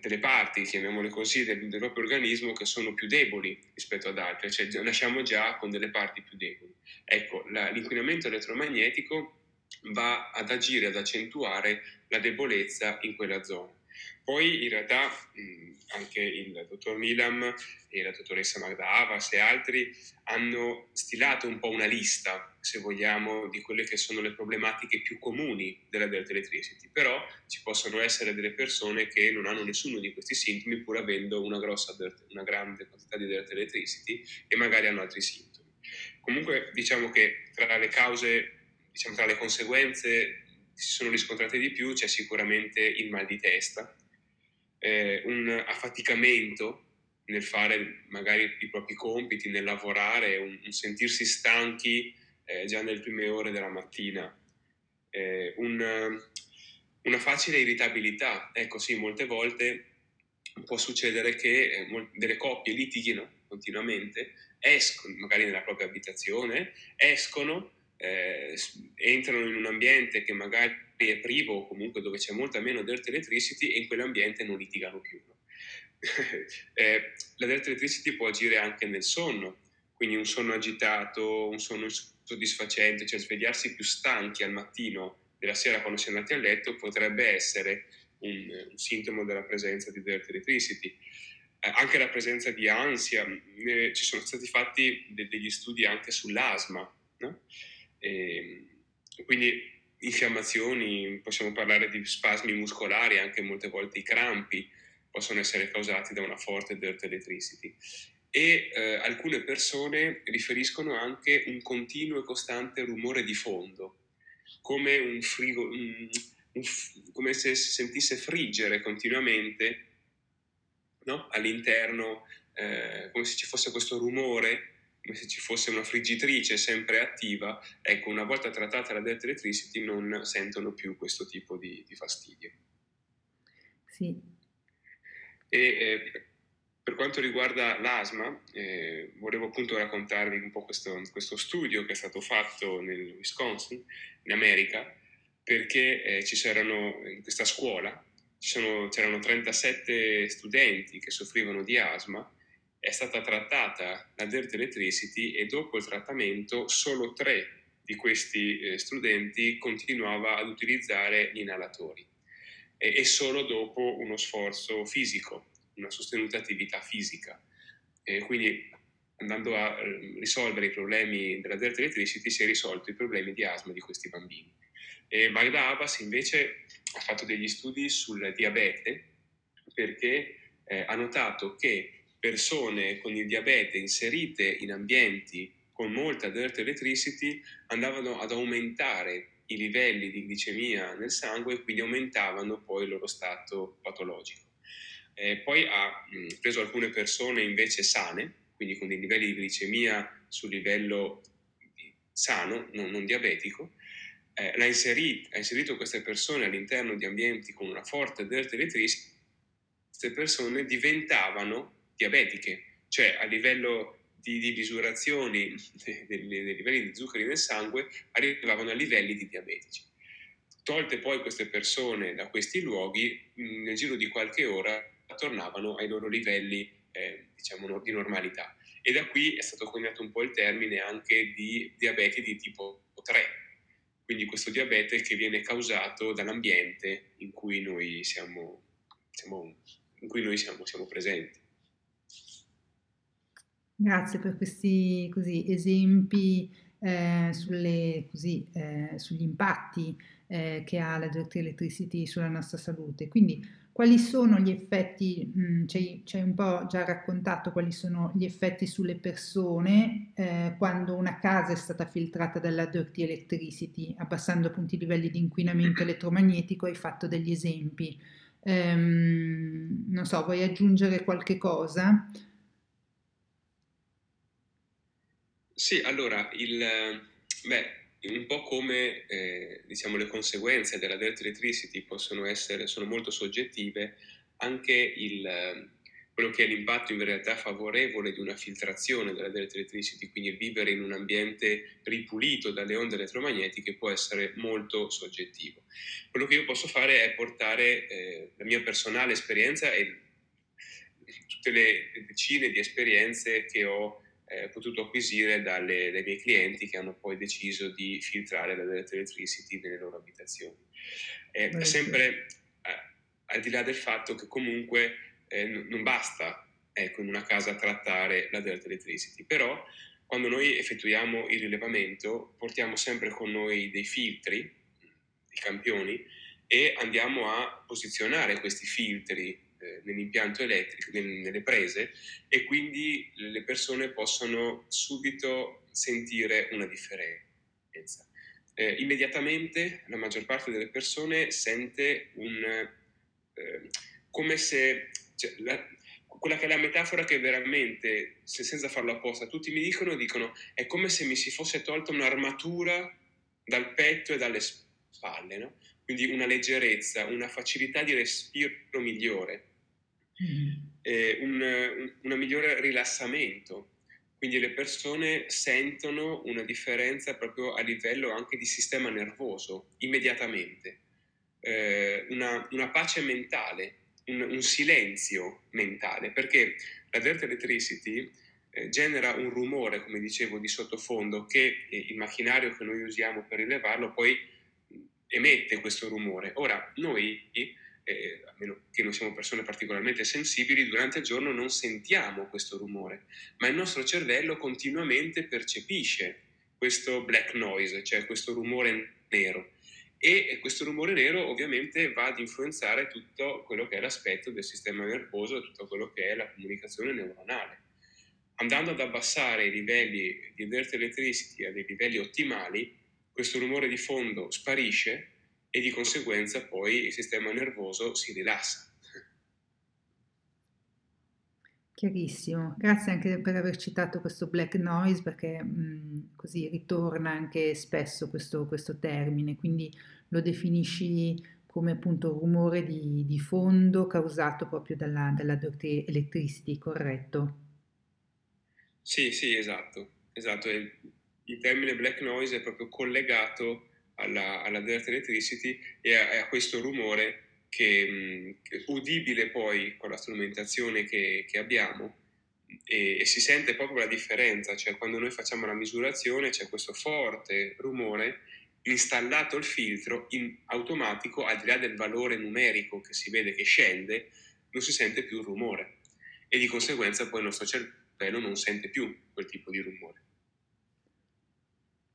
delle parti, chiamiamole così, del, del, proprio organismo che sono più deboli rispetto ad altre, cioè nasciamo già con delle parti più deboli. Ecco, la, l'inquinamento elettromagnetico va ad agire, ad accentuare la debolezza in quella zona. Poi in realtà anche il dottor Milam e la dottoressa Magda Avas e altri hanno stilato un po' una lista, se vogliamo, di quelle che sono le problematiche più comuni della Delta Electricity, però ci possono essere delle persone che non hanno nessuno di questi sintomi pur avendo una, grossa, una grande quantità di Delta Electricity e magari hanno altri sintomi. Comunque diciamo che tra le cause, diciamo tra le conseguenze si sono riscontrate di più c'è sicuramente il mal di testa, eh, un affaticamento nel fare magari i propri compiti, nel lavorare, un, un sentirsi stanchi eh, già nelle prime ore della mattina, eh, un, una facile irritabilità. Ecco sì, molte volte può succedere che eh, delle coppie litighino continuamente, escono magari nella propria abitazione, escono, eh, entrano in un ambiente che magari è privo o comunque dove c'è molta meno dirt electricity e in quell'ambiente non litigano più. Eh, la dirt electricity può agire anche nel sonno, quindi un sonno agitato, un sonno insoddisfacente, cioè svegliarsi più stanchi al mattino della sera quando si è andati a letto potrebbe essere un, un sintomo della presenza di dirt electricity. Eh, anche la presenza di ansia, eh, ci sono stati fatti de- degli studi anche sull'asma, no? E, ehm, quindi infiammazioni, possiamo parlare di spasmi muscolari, anche molte volte i crampi possono essere causati da una forte dirt electricity. E eh, alcune persone riferiscono anche un continuo e costante rumore di fondo, come, un frigo, un, un, come se si sentisse friggere continuamente no? all'interno, eh, come se ci fosse questo rumore come se ci fosse una friggitrice sempre attiva, ecco, una volta trattata la dead electricity non sentono più questo tipo di, di fastidio. Sì. E eh, per quanto riguarda l'asma, eh, volevo appunto raccontarvi un po' questo, questo, studio che è stato fatto nel Wisconsin, in America, perché eh, ci c'erano in questa scuola c'erano 37 studenti che soffrivano di asma è stata trattata la Dirt Electricity e dopo il trattamento solo tre di questi eh, studenti continuava ad utilizzare gli inalatori e, e, solo dopo uno sforzo fisico, una sostenuta attività fisica. E quindi andando a eh, risolvere i problemi della Dirt Electricity si è risolto i problemi di asma di questi bambini. E Magda Abbas invece ha fatto degli studi sul diabete perché eh, ha notato che persone con il diabete inserite in ambienti con molta dirt electricity andavano ad aumentare i livelli di glicemia nel sangue e quindi aumentavano poi il loro stato patologico. Eh, poi ha mh, preso alcune persone invece sane, quindi con dei livelli di glicemia su livello sano, non, non diabetico, eh, ha, inserito, inserito queste persone all'interno di ambienti con una forte dirt electricity, queste persone diventavano diabetiche, cioè a livello di, di misurazioni dei, dei, livelli di zuccheri nel sangue arrivavano a livelli di diabetici. Tolte poi queste persone da questi luoghi, nel giro di qualche ora tornavano ai loro livelli eh, diciamo, di normalità. E da qui è stato coniato un po' il termine anche di diabete di tipo 3, quindi questo diabete che viene causato dall'ambiente in cui noi siamo, siamo, in cui noi siamo, siamo presenti. Grazie per questi così, esempi eh, sulle, così, eh, sugli impatti eh, che ha la direct electricity sulla nostra salute. Quindi quali sono gli effetti, mh, ci, hai un po' già raccontato quali sono gli effetti sulle persone eh, quando una casa è stata filtrata dalla dirty electricity, abbassando appunto i livelli di inquinamento elettromagnetico, hai fatto degli esempi. Ehm, non so, vuoi aggiungere qualche cosa? Sì, allora, il, beh, un po' come eh, diciamo, le conseguenze della direct electricity possono essere, sono molto soggettive, anche il, quello che è l'impatto in realtà favorevole di una filtrazione della Direct Electricity, quindi vivere in un ambiente ripulito dalle onde elettromagnetiche può essere molto soggettivo. Quello che io posso fare è portare eh, la mia personale esperienza e tutte le decine di esperienze che ho eh, potuto acquisire dalle, dai miei clienti che hanno poi deciso di filtrare la Direct Electricity nelle loro abitazioni. Eh, sempre eh, al di là del fatto che comunque eh, non basta ecco, in una casa trattare la Direct Electricity, però quando noi effettuiamo il rilevamento portiamo sempre con noi dei filtri, i campioni, e andiamo a posizionare questi filtri eh, nell'impianto elettrico, nelle prese e quindi le persone possono subito sentire una differenza. Eh, immediatamente la maggior parte delle persone sente un, eh, come se cioè, la, quella che è la metafora che veramente, se senza farlo apposta, tutti mi dicono, dicono è come se mi si fosse tolta un'armatura dal petto e dalle spalle, no? quindi una leggerezza, una facilità di respiro migliore. Eh, un, un, migliore rilassamento. Quindi le persone sentono una differenza proprio a livello anche di sistema nervoso, immediatamente. Eh, una, una, pace mentale, un, un, silenzio mentale, perché la Dirt Electricity eh, genera un rumore, come dicevo, di sottofondo che eh, il macchinario che noi usiamo per rilevarlo poi emette questo rumore. Ora, noi eh, a meno che non siamo persone particolarmente sensibili, durante il giorno non sentiamo questo rumore, ma il nostro cervello continuamente percepisce questo black noise, cioè questo rumore nero. E questo rumore nero ovviamente va ad influenzare tutto quello che è l'aspetto del sistema nervoso e tutto quello che è la comunicazione neuronale. Andando ad abbassare i livelli di alert electricity a dei livelli ottimali, questo rumore di fondo sparisce e di conseguenza poi il sistema nervoso si rilassa. Chiarissimo, grazie anche per aver citato questo black noise perché mh, così ritorna anche spesso questo, questo, termine, quindi lo definisci come appunto rumore di, di fondo causato proprio dalla, dalla dirty electricity, corretto? Sì, sì, esatto, esatto. Il, il termine black noise è proprio collegato alla, alla Dirt Electricity e a, a questo rumore che, che, udibile poi con la strumentazione che, che abbiamo e, e, si sente proprio la differenza, cioè quando noi facciamo la misurazione c'è questo forte rumore installato il filtro in automatico al di là del valore numerico che si vede che scende non si sente più il rumore e di conseguenza poi il nostro cervello non sente più quel tipo di rumore.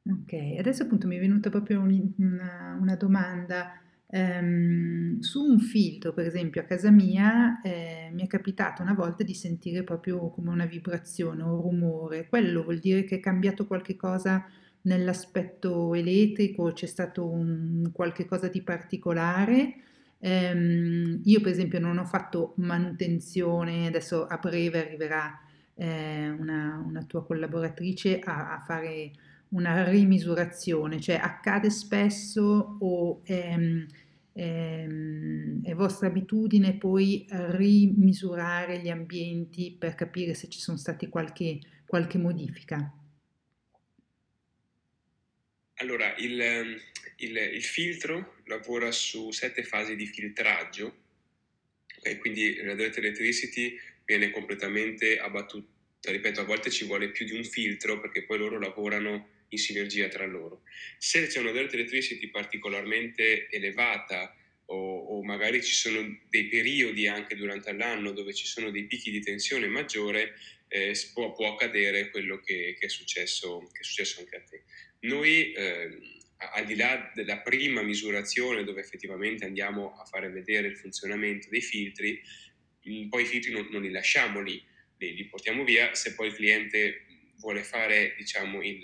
Ok, adesso appunto mi è venuta proprio un- una, una domanda. Ehm, su un filtro, per esempio, a casa mia, eh, mi è capitato una volta di sentire proprio come una vibrazione, un rumore. Quello vuol dire che è cambiato qualche cosa nell'aspetto elettrico, c'è stato un qualche cosa di particolare. Ehm, io, per esempio, non ho fatto manutenzione, adesso a breve arriverà eh, una, una tua collaboratrice a, a fare una rimisurazione, cioè accade spesso o ehm, ehm, è vostra abitudine poi rimisurare gli ambienti per capire se ci sono stati qualche, qualche modifica? Allora, il, il, il, filtro lavora su sette fasi di filtraggio, okay? quindi la direct electricity viene completamente abbattuta. Ripeto, a volte ci vuole più di un filtro perché poi loro lavorano in sinergia tra loro. Se c'è una direct electricity particolarmente elevata o, o, magari ci sono dei periodi anche durante l'anno dove ci sono dei picchi di tensione maggiore, eh, può, può, accadere quello che, che, è successo, che, è successo, anche a te. Noi, eh, al di là della prima misurazione dove effettivamente andiamo a fare vedere il funzionamento dei filtri, poi i filtri non, non li lasciamo lì, li, li, portiamo via, se poi il cliente vuole fare diciamo, il,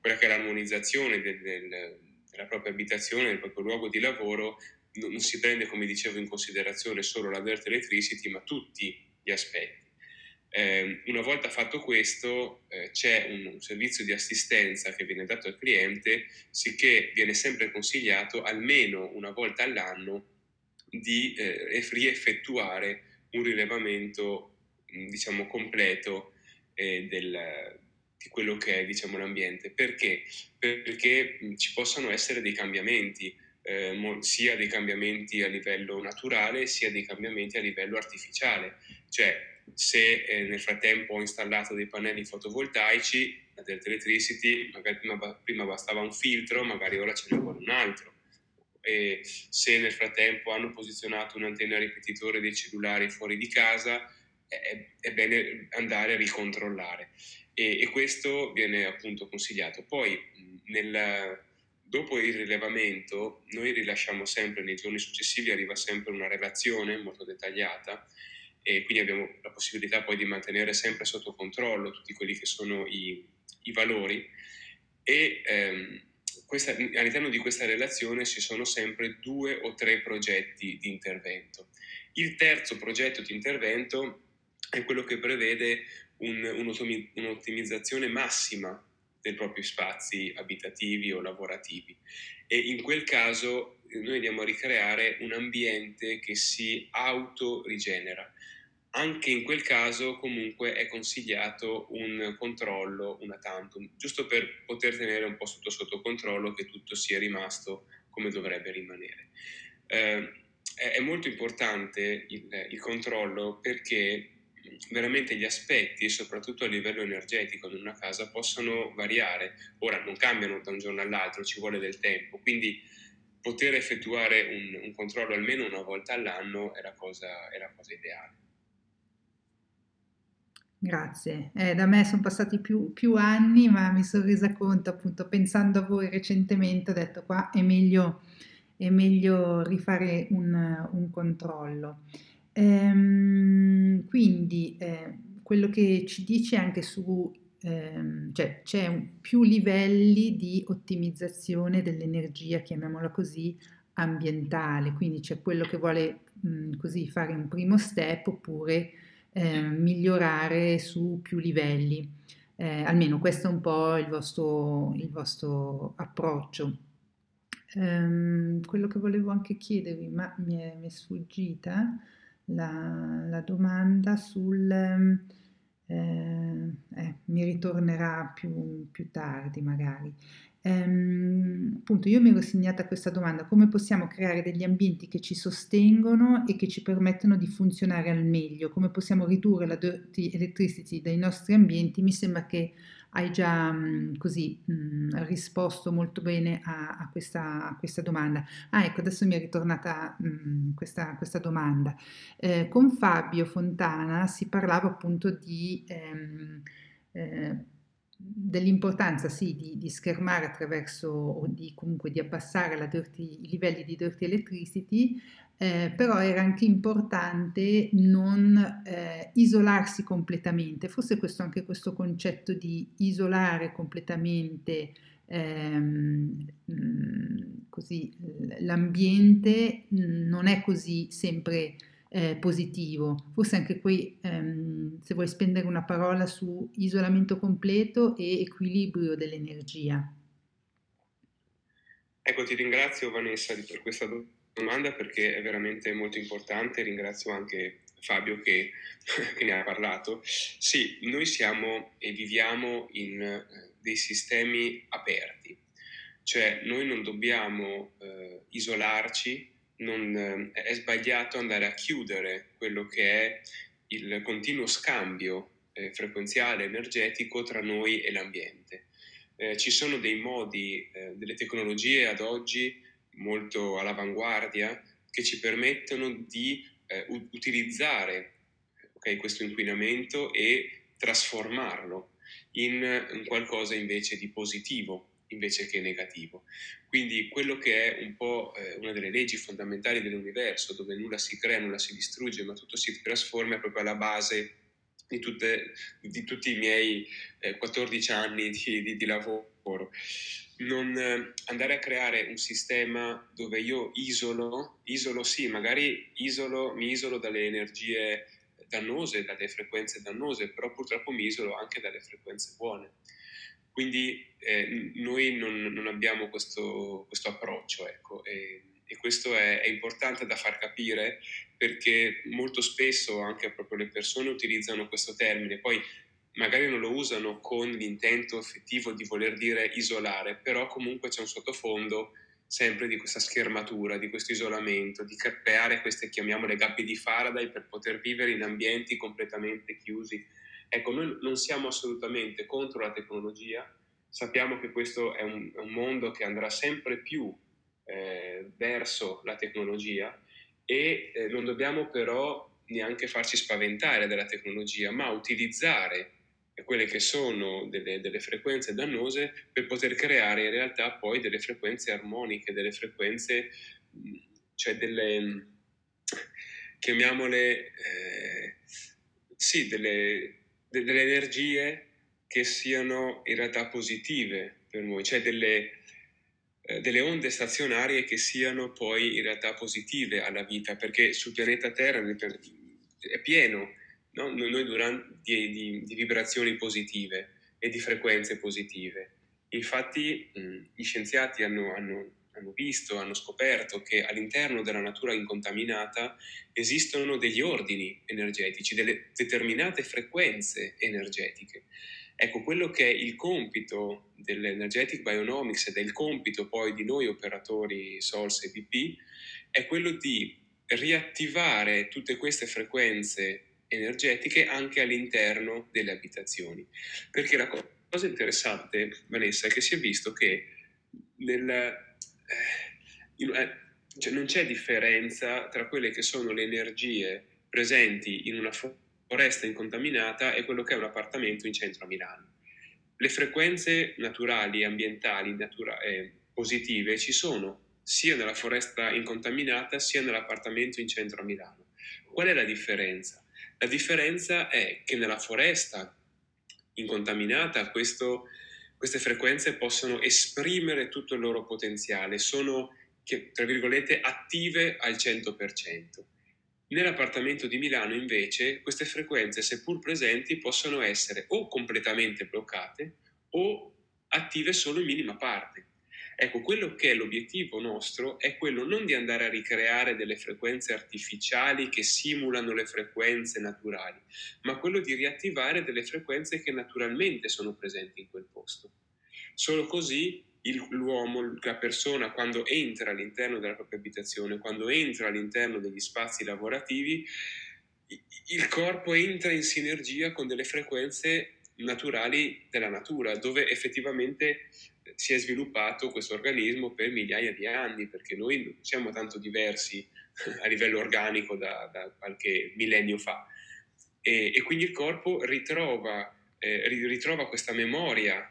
quella che è l'armonizzazione del, del, della propria abitazione, del proprio luogo di lavoro, non, si prende, come dicevo, in considerazione solo la dirt electricity, ma tutti gli aspetti. Eh, una volta fatto questo eh, c'è un, un, servizio di assistenza che viene dato al cliente, sicché viene sempre consigliato almeno una volta all'anno di eh, rieffettuare un rilevamento diciamo completo eh, del, di quello che è diciamo, l'ambiente. Perché? Perché ci possono essere dei cambiamenti, eh, sia dei cambiamenti a livello naturale sia dei cambiamenti a livello artificiale. Cioè, se eh, nel frattempo ho installato dei pannelli fotovoltaici, la Delta Electricity, magari prima, prima bastava un filtro, magari ora ce ne vuole un altro. E se nel frattempo hanno posizionato un'antenna ripetitore dei cellulari fuori di casa, è, è bene andare a ricontrollare. E, e, questo viene appunto consigliato. Poi nel, dopo il rilevamento noi rilasciamo sempre, nei giorni successivi arriva sempre una relazione molto dettagliata e quindi abbiamo la possibilità poi di mantenere sempre sotto controllo tutti quelli che sono i, i valori e ehm, questa, all'interno di questa relazione ci sono sempre due o tre progetti di intervento. Il terzo progetto di intervento è quello che prevede un, un'ottimizzazione massima dei propri spazi abitativi o lavorativi e in quel caso eh, noi andiamo a ricreare un ambiente che si autorigenera. Anche in quel caso comunque è consigliato un controllo, una tantum, giusto per poter tenere un po' sotto, sotto controllo che tutto sia rimasto come dovrebbe rimanere. Eh, è molto importante il, il controllo perché veramente gli aspetti, soprattutto a livello energetico di una casa, possono variare. Ora non cambiano da un giorno all'altro, ci vuole del tempo, quindi poter effettuare un, un controllo almeno una volta all'anno è la cosa, è la cosa ideale. Grazie, eh, da me sono passati più, più, anni, ma mi sono resa conto, appunto, pensando a voi recentemente, ho detto qua è meglio, è meglio rifare un, un controllo. Ehm, quindi eh, quello che ci dice anche su, ehm, cioè c'è un, più livelli di ottimizzazione dell'energia, chiamiamola così, ambientale, quindi c'è quello che vuole mh, così fare un primo step oppure eh, migliorare su più livelli. Eh, almeno questo è un po' il vostro, il vostro approccio. Um, quello che volevo anche chiedervi, ma mi è, mi è sfuggita, la, la domanda sul... Eh, eh, mi ritornerà più, più tardi magari. Ehm, appunto, io mi ero segnata questa domanda, come possiamo creare degli ambienti che ci sostengono e che ci permettono di funzionare al meglio? Come possiamo ridurre la dirty electricity dai nostri ambienti? Mi sembra che hai già mh, così mh, risposto molto bene a, a, questa, a, questa, domanda. Ah, ecco, adesso mi è ritornata mh, questa, questa, domanda. Eh, con Fabio Fontana si parlava appunto di... Ehm, eh, dell'importanza sì di, di, schermare attraverso o di comunque di abbassare dirty, i livelli di dirty electricity, eh, però era anche importante non eh, isolarsi completamente. Forse questo, anche questo concetto di isolare completamente ehm, così, l'ambiente non è così sempre eh, positivo. Forse anche qui, ehm, se vuoi spendere una parola su isolamento completo e equilibrio dell'energia. Ecco, ti ringrazio Vanessa per questa domanda perché è veramente molto importante. Ringrazio anche Fabio che, che ne ha parlato. Sì, noi siamo e viviamo in eh, dei sistemi aperti, cioè noi non dobbiamo eh, isolarci non, eh, è sbagliato andare a chiudere quello che è il continuo scambio eh, frequenziale energetico tra noi e l'ambiente. Eh, ci sono dei modi, eh, delle tecnologie ad oggi molto all'avanguardia che ci permettono di eh, utilizzare okay, questo inquinamento e trasformarlo in, in qualcosa invece di positivo invece che negativo. Quindi quello che è un po' eh, una delle leggi fondamentali dell'universo, dove nulla si crea, nulla si distrugge, ma tutto si trasforma, è proprio alla base di, tutte, di tutti i miei eh, 14 anni di, di, di lavoro. Non eh, andare a creare un sistema dove io isolo, isolo sì, magari isolo, mi isolo dalle energie dannose, dalle frequenze dannose, però purtroppo mi isolo anche dalle frequenze buone. Quindi eh, noi non, non, abbiamo questo, questo approccio ecco, e, e questo è, è, importante da far capire perché molto spesso anche proprio le persone utilizzano questo termine, poi magari non lo usano con l'intento effettivo di voler dire isolare, però comunque c'è un sottofondo sempre di questa schermatura, di questo isolamento, di creare queste, chiamiamole, gabbie di Faraday per poter vivere in ambienti completamente chiusi. Ecco, noi non siamo assolutamente contro la tecnologia, sappiamo che questo è un, è un mondo che andrà sempre più eh, verso la tecnologia e eh, non dobbiamo però neanche farci spaventare dalla tecnologia, ma utilizzare quelle che sono delle, delle, frequenze dannose per poter creare in realtà poi delle frequenze armoniche, delle frequenze, cioè delle, chiamiamole, eh, sì, delle, delle energie che siano in realtà positive per noi, cioè delle, eh, delle onde stazionarie che siano poi in realtà positive alla vita, perché sul pianeta Terra è pieno no? noi durante, di, di, di, vibrazioni positive e di frequenze positive. Infatti mh, gli scienziati hanno, hanno, hanno visto, hanno scoperto che all'interno della natura incontaminata esistono degli ordini energetici, delle determinate frequenze energetiche. Ecco, quello che è il compito dell'Energetic Bionomics ed è il compito poi di noi operatori SOLS e BP è quello di riattivare tutte queste frequenze energetiche anche all'interno delle abitazioni. Perché la cosa interessante, Vanessa, è che si è visto che nel, eh, eh, cioè non c'è differenza tra quelle che sono le energie presenti in una foresta incontaminata e quello che è un appartamento in centro a Milano. Le frequenze naturali ambientali natura- eh, positive ci sono sia nella foresta incontaminata sia nell'appartamento in centro a Milano. Qual è la differenza? La differenza è che nella foresta incontaminata questo, queste frequenze possono esprimere tutto il loro potenziale, sono, tra virgolette, attive al 100%. Nell'appartamento di Milano invece queste frequenze, seppur presenti, possono essere o completamente bloccate o attive solo in minima parte. Ecco, quello che è l'obiettivo nostro è quello non di andare a ricreare delle frequenze artificiali che simulano le frequenze naturali, ma quello di riattivare delle frequenze che naturalmente sono presenti in quel posto. Solo così il, l'uomo, la persona, quando entra all'interno della propria abitazione, quando entra all'interno degli spazi lavorativi, il corpo entra in sinergia con delle frequenze naturali della natura, dove effettivamente si è sviluppato questo organismo per migliaia di anni, perché noi non siamo tanto diversi a livello organico da, da qualche millennio fa. E, e, quindi il corpo ritrova, eh, ritrova questa memoria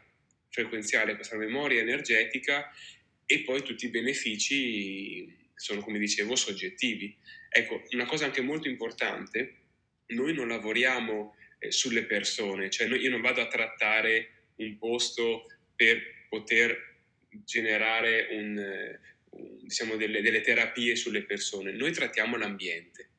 frequenziale, questa memoria energetica e poi tutti i benefici sono, come dicevo, soggettivi. Ecco, una cosa anche molto importante, noi non lavoriamo eh, sulle persone, cioè noi, io non vado a trattare un posto per poter generare un, diciamo delle, delle terapie sulle persone, noi trattiamo l'ambiente.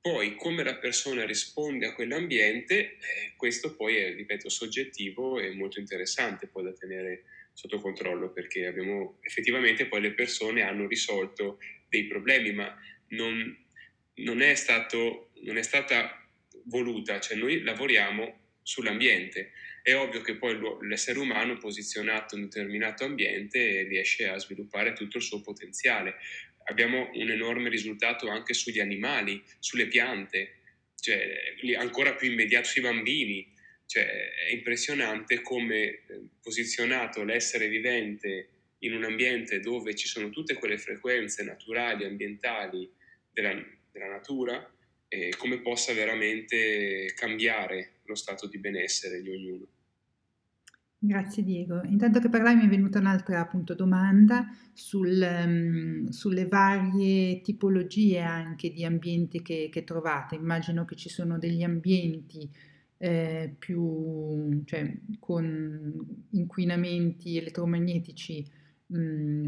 Poi come la persona risponde a quell'ambiente, eh, questo poi è, ripeto, soggettivo e molto interessante poi da tenere sotto controllo perché abbiamo effettivamente poi le persone hanno risolto dei problemi, ma non, non, è, stato, non è stata voluta, cioè noi lavoriamo sull'ambiente. È ovvio che poi l'essere umano posizionato in un determinato ambiente riesce a sviluppare tutto il suo potenziale. Abbiamo un enorme risultato anche sugli animali, sulle piante, cioè ancora più immediato sui bambini. Cioè, è impressionante come eh, posizionato l'essere vivente in un ambiente dove ci sono tutte quelle frequenze naturali, ambientali della, della natura, e come possa veramente cambiare lo stato di benessere di ognuno. Grazie Diego. Intanto che parlavi mi è venuta un'altra appunto, domanda sul, um, sulle varie tipologie anche di ambienti che, che, trovate. Immagino che ci sono degli ambienti eh, più, cioè, con inquinamenti elettromagnetici mh,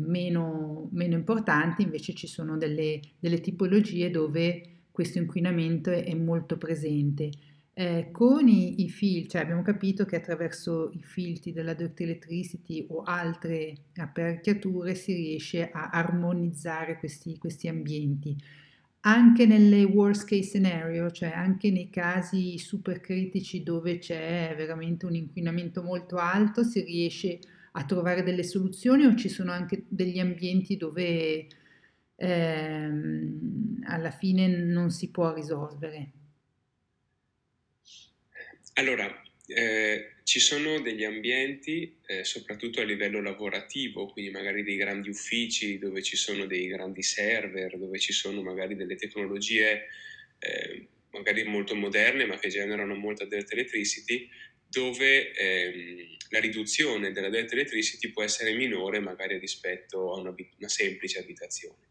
meno, meno, importanti, invece ci sono delle, delle tipologie dove questo inquinamento è, è molto presente. Eh, con i, i filtri, cioè abbiamo capito che attraverso i filtri della Direct Electricity o altre apparecchiature si riesce a armonizzare questi, questi ambienti. Anche nelle worst case scenario, cioè anche nei casi super critici dove c'è veramente un inquinamento molto alto, si riesce a trovare delle soluzioni o ci sono anche degli ambienti dove ehm, alla fine non si può risolvere? Allora, eh, ci sono degli ambienti, eh, soprattutto a livello lavorativo, quindi magari dei grandi uffici dove ci sono dei grandi server, dove ci sono magari delle tecnologie eh, magari molto moderne ma che generano molta delta electricity, dove ehm, la riduzione della delta electricity può essere minore magari rispetto a una, una semplice abitazione.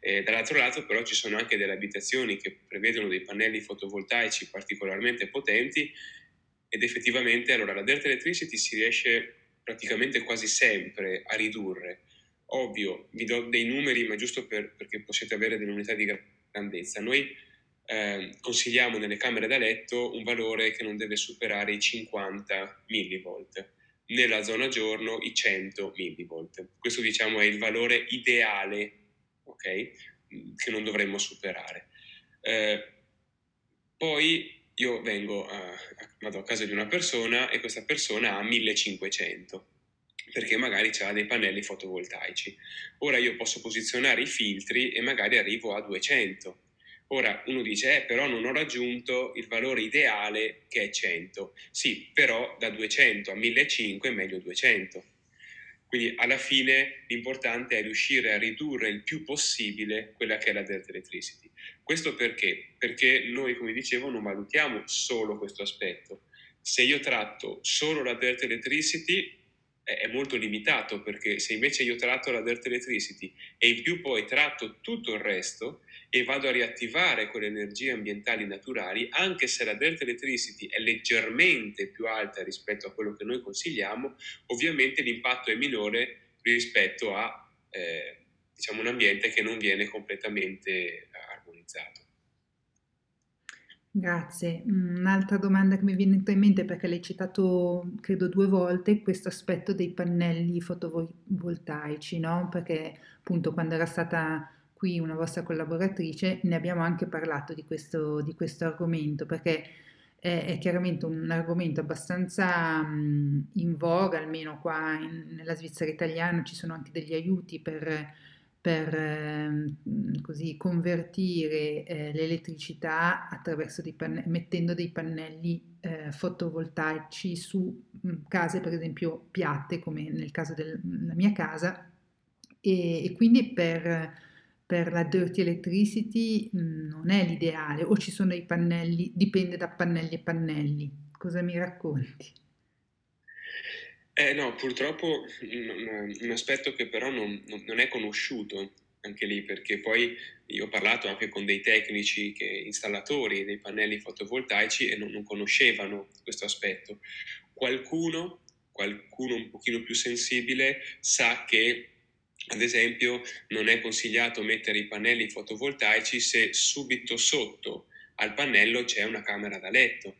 Eh, dall'altro lato però ci sono anche delle abitazioni che prevedono dei pannelli fotovoltaici particolarmente potenti ed effettivamente allora la delta electricity si riesce praticamente quasi sempre a ridurre. Ovvio, vi do dei numeri, ma giusto per, perché possiate avere delle unità di grandezza. Noi eh, consigliamo nelle camere da letto un valore che non deve superare i 50 millivolt, nella zona giorno i 100 millivolt. Questo diciamo è il valore ideale, ok? Che non dovremmo superare. Eh, poi io vengo a, vado a casa di una persona e questa persona ha 1500 perché magari ha dei pannelli fotovoltaici. Ora io posso posizionare i filtri e magari arrivo a 200. Ora uno dice, eh, però non ho raggiunto il valore ideale che è 100. Sì, però da 200 a 1500 è meglio 200. Quindi alla fine l'importante è riuscire a ridurre il più possibile quella che è la dirt electricity. Questo perché? Perché noi, come dicevo, non valutiamo solo questo aspetto. Se io tratto solo la dirt electricity è molto limitato perché se invece io tratto la dirt electricity e in più poi tratto tutto il resto e vado a riattivare quelle energie ambientali naturali, anche se la dirt electricity è leggermente più alta rispetto a quello che noi consigliamo, ovviamente l'impatto è minore rispetto a eh, diciamo, un ambiente che non viene completamente armonizzato. Grazie. Un'altra domanda che mi viene in mente perché l'hai citato credo due volte, questo aspetto dei pannelli fotovoltaici, no? Perché appunto quando era stata qui una vostra collaboratrice ne abbiamo anche parlato di questo, di questo argomento perché è, è, chiaramente un argomento abbastanza mh, in voga, almeno qua in, nella Svizzera italiana ci sono anche degli aiuti per per eh, così convertire eh, l'elettricità attraverso dei panne- mettendo dei pannelli eh, fotovoltaici su case per esempio piatte come nel caso della mia casa e, e quindi per, per, la dirty electricity non è l'ideale o ci sono i pannelli, dipende da pannelli e pannelli. Cosa mi racconti? Eh, no, purtroppo un aspetto che però non, non, è conosciuto anche lì, perché poi io ho parlato anche con dei tecnici, che, installatori dei pannelli fotovoltaici e non, non conoscevano questo aspetto. Qualcuno, qualcuno un pochino più sensibile sa che ad esempio non è consigliato mettere i pannelli fotovoltaici se subito sotto al pannello c'è una camera da letto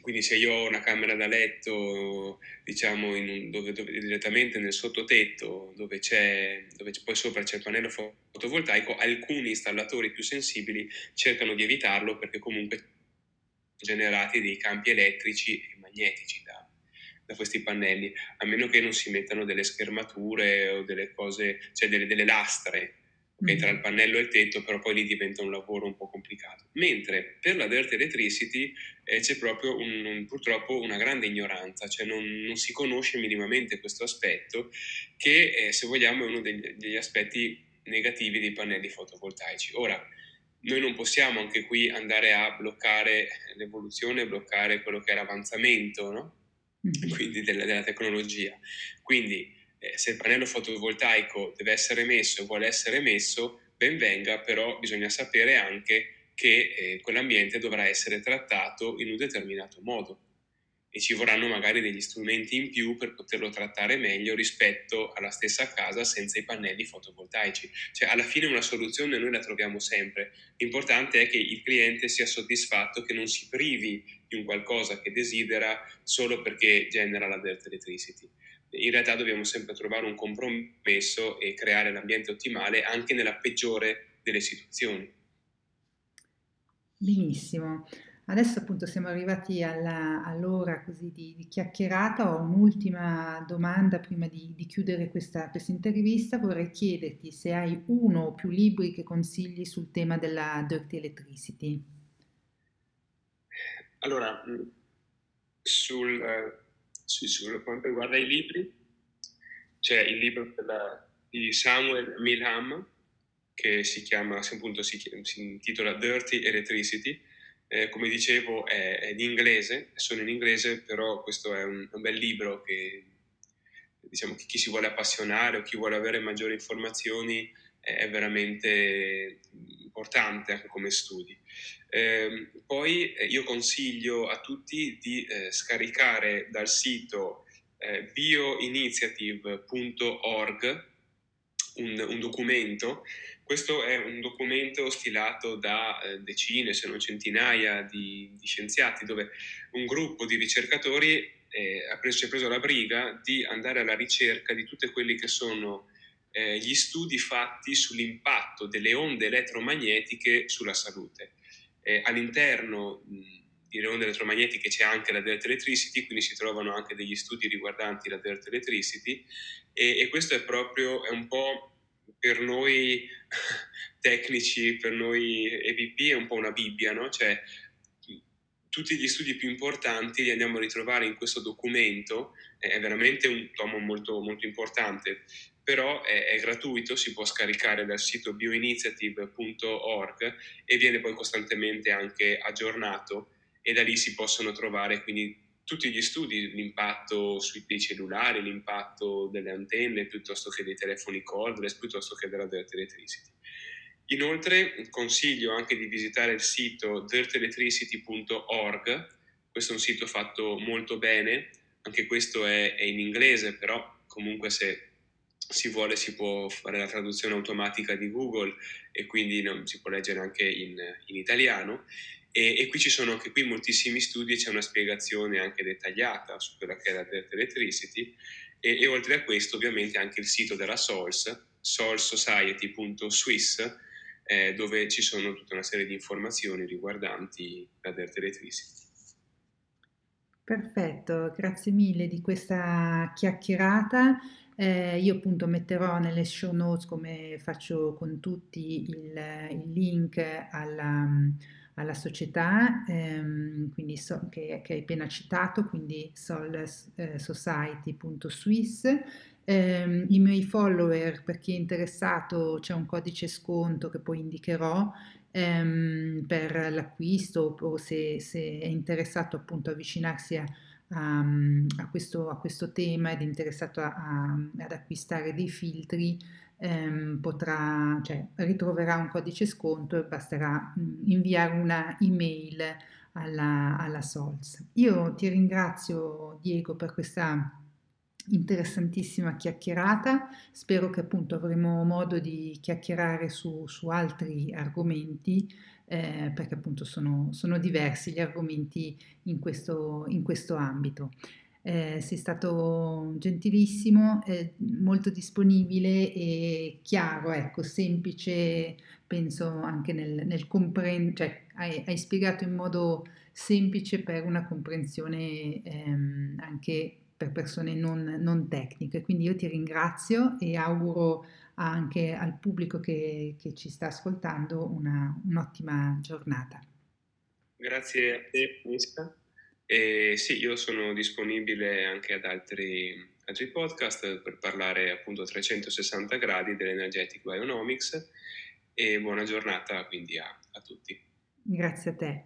quindi se io ho una camera da letto, diciamo, un, dove, dove, direttamente nel sottotetto, dove, c'è, dove poi sopra c'è il pannello fotovoltaico, alcuni installatori più sensibili cercano di evitarlo perché comunque sono generati dei campi elettrici e magnetici da, da questi pannelli, a meno che non si mettano delle schermature o delle cose, cioè delle, delle lastre okay, tra il pannello e il tetto, però poi lì diventa un lavoro un po' complicato. Mentre per la Dirt Electricity eh, c'è proprio un, un, purtroppo una grande ignoranza, cioè non, non, si conosce minimamente questo aspetto che eh, se vogliamo è uno degli, degli aspetti negativi dei pannelli fotovoltaici. Ora, noi non possiamo anche qui andare a bloccare l'evoluzione, bloccare quello che è l'avanzamento no? Mm-hmm. Quindi della, della tecnologia. Quindi eh, se il pannello fotovoltaico deve essere messo e vuole essere messo, ben venga, però bisogna sapere anche che eh, quell'ambiente dovrà essere trattato in un determinato modo. e ci vorranno magari degli strumenti in più per poterlo trattare meglio rispetto alla stessa casa senza i pannelli fotovoltaici. Cioè alla fine una soluzione noi la troviamo sempre. L'importante è che il cliente sia soddisfatto, che non si privi di un qualcosa che desidera solo perché genera la dirt electricity. In realtà dobbiamo sempre trovare un compromesso e creare l'ambiente ottimale anche nella peggiore delle situazioni. Benissimo. Adesso appunto siamo arrivati alla, all'ora così di, di, chiacchierata, ho un'ultima domanda prima di, di chiudere questa, questa, intervista, vorrei chiederti se hai uno o più libri che consigli sul tema della dirty electricity. Allora, mm, sul, eh, su, su quanto riguarda i libri, c'è il libro della, di Samuel Milham che si chiama, appunto si, si intitola Dirty Electricity, eh, come dicevo è, è, in inglese, sono in inglese, però questo è un, un bel libro che diciamo che chi si vuole appassionare o chi vuole avere maggiori informazioni è, veramente importante anche come studi. Ehm, eh, poi io consiglio a tutti di eh, scaricare dal sito eh, bioinitiative.org un, un documento questo è un documento stilato da eh, decine, se non centinaia di, di, scienziati, dove un gruppo di ricercatori eh, ha preso, preso la briga di andare alla ricerca di tutti quelli che sono eh, gli studi fatti sull'impatto delle onde elettromagnetiche sulla salute. Eh, all'interno mh, delle onde elettromagnetiche c'è anche la Dirt Electricity, quindi si trovano anche degli studi riguardanti la Dirt Electricity e, e questo è proprio è un po' per noi tecnici, per noi EVP è un po' una Bibbia, no? Cioè, tutti gli studi più importanti li andiamo a ritrovare in questo documento, è veramente un tomo molto, molto importante, però è, è, gratuito, si può scaricare dal sito bioinitiative.org e viene poi costantemente anche aggiornato e da lì si possono trovare quindi tutti gli studi, l'impatto sui dei cellulari, l'impatto delle antenne, piuttosto che dei telefoni cordless, piuttosto che della dirt electricity. Inoltre consiglio anche di visitare il sito dirtelectricity.org, questo è un sito fatto molto bene, anche questo è, è in inglese, però comunque se si vuole si può fare la traduzione automatica di Google e quindi no, si può leggere anche in, in italiano e, e, qui ci sono anche qui moltissimi studi, c'è una spiegazione anche dettagliata su quella che è la Dirt Electricity e, e, oltre a questo ovviamente anche il sito della SOLS, solsociety.swiss, eh, dove ci sono tutta una serie di informazioni riguardanti la Dirt Electricity. Perfetto, grazie mille di questa chiacchierata. Eh, io appunto metterò nelle show notes, come faccio con tutti, il, il link alla alla società, ehm, so, che, che, hai appena citato, quindi solsociety.swiss. Eh, I miei follower, per chi è interessato, c'è un codice sconto che poi indicherò ehm, per l'acquisto o se, se, è interessato appunto avvicinarsi a, a, a, questo, a questo, tema ed è interessato ad acquistare dei filtri ehm, potrà, cioè, ritroverà un codice sconto e basterà mh, inviare una email alla, alla SOLS. Io ti ringrazio Diego per questa interessantissima chiacchierata, spero che appunto avremo modo di chiacchierare su, su altri argomenti eh, perché appunto sono, sono, diversi gli argomenti in questo, in questo ambito eh, sei stato gentilissimo, eh, molto disponibile e chiaro, ecco, semplice, penso anche nel, nel comprendere, cioè hai, hai, spiegato in modo semplice per una comprensione ehm, anche per persone non, non, tecniche. Quindi io ti ringrazio e auguro anche al pubblico che, che ci sta ascoltando una, un'ottima giornata. Grazie a te, Misca. E sì, io sono disponibile anche ad altri, altri podcast per parlare appunto a 360 gradi dell'Energetic Bionomics e buona giornata quindi a, a tutti. Grazie a te.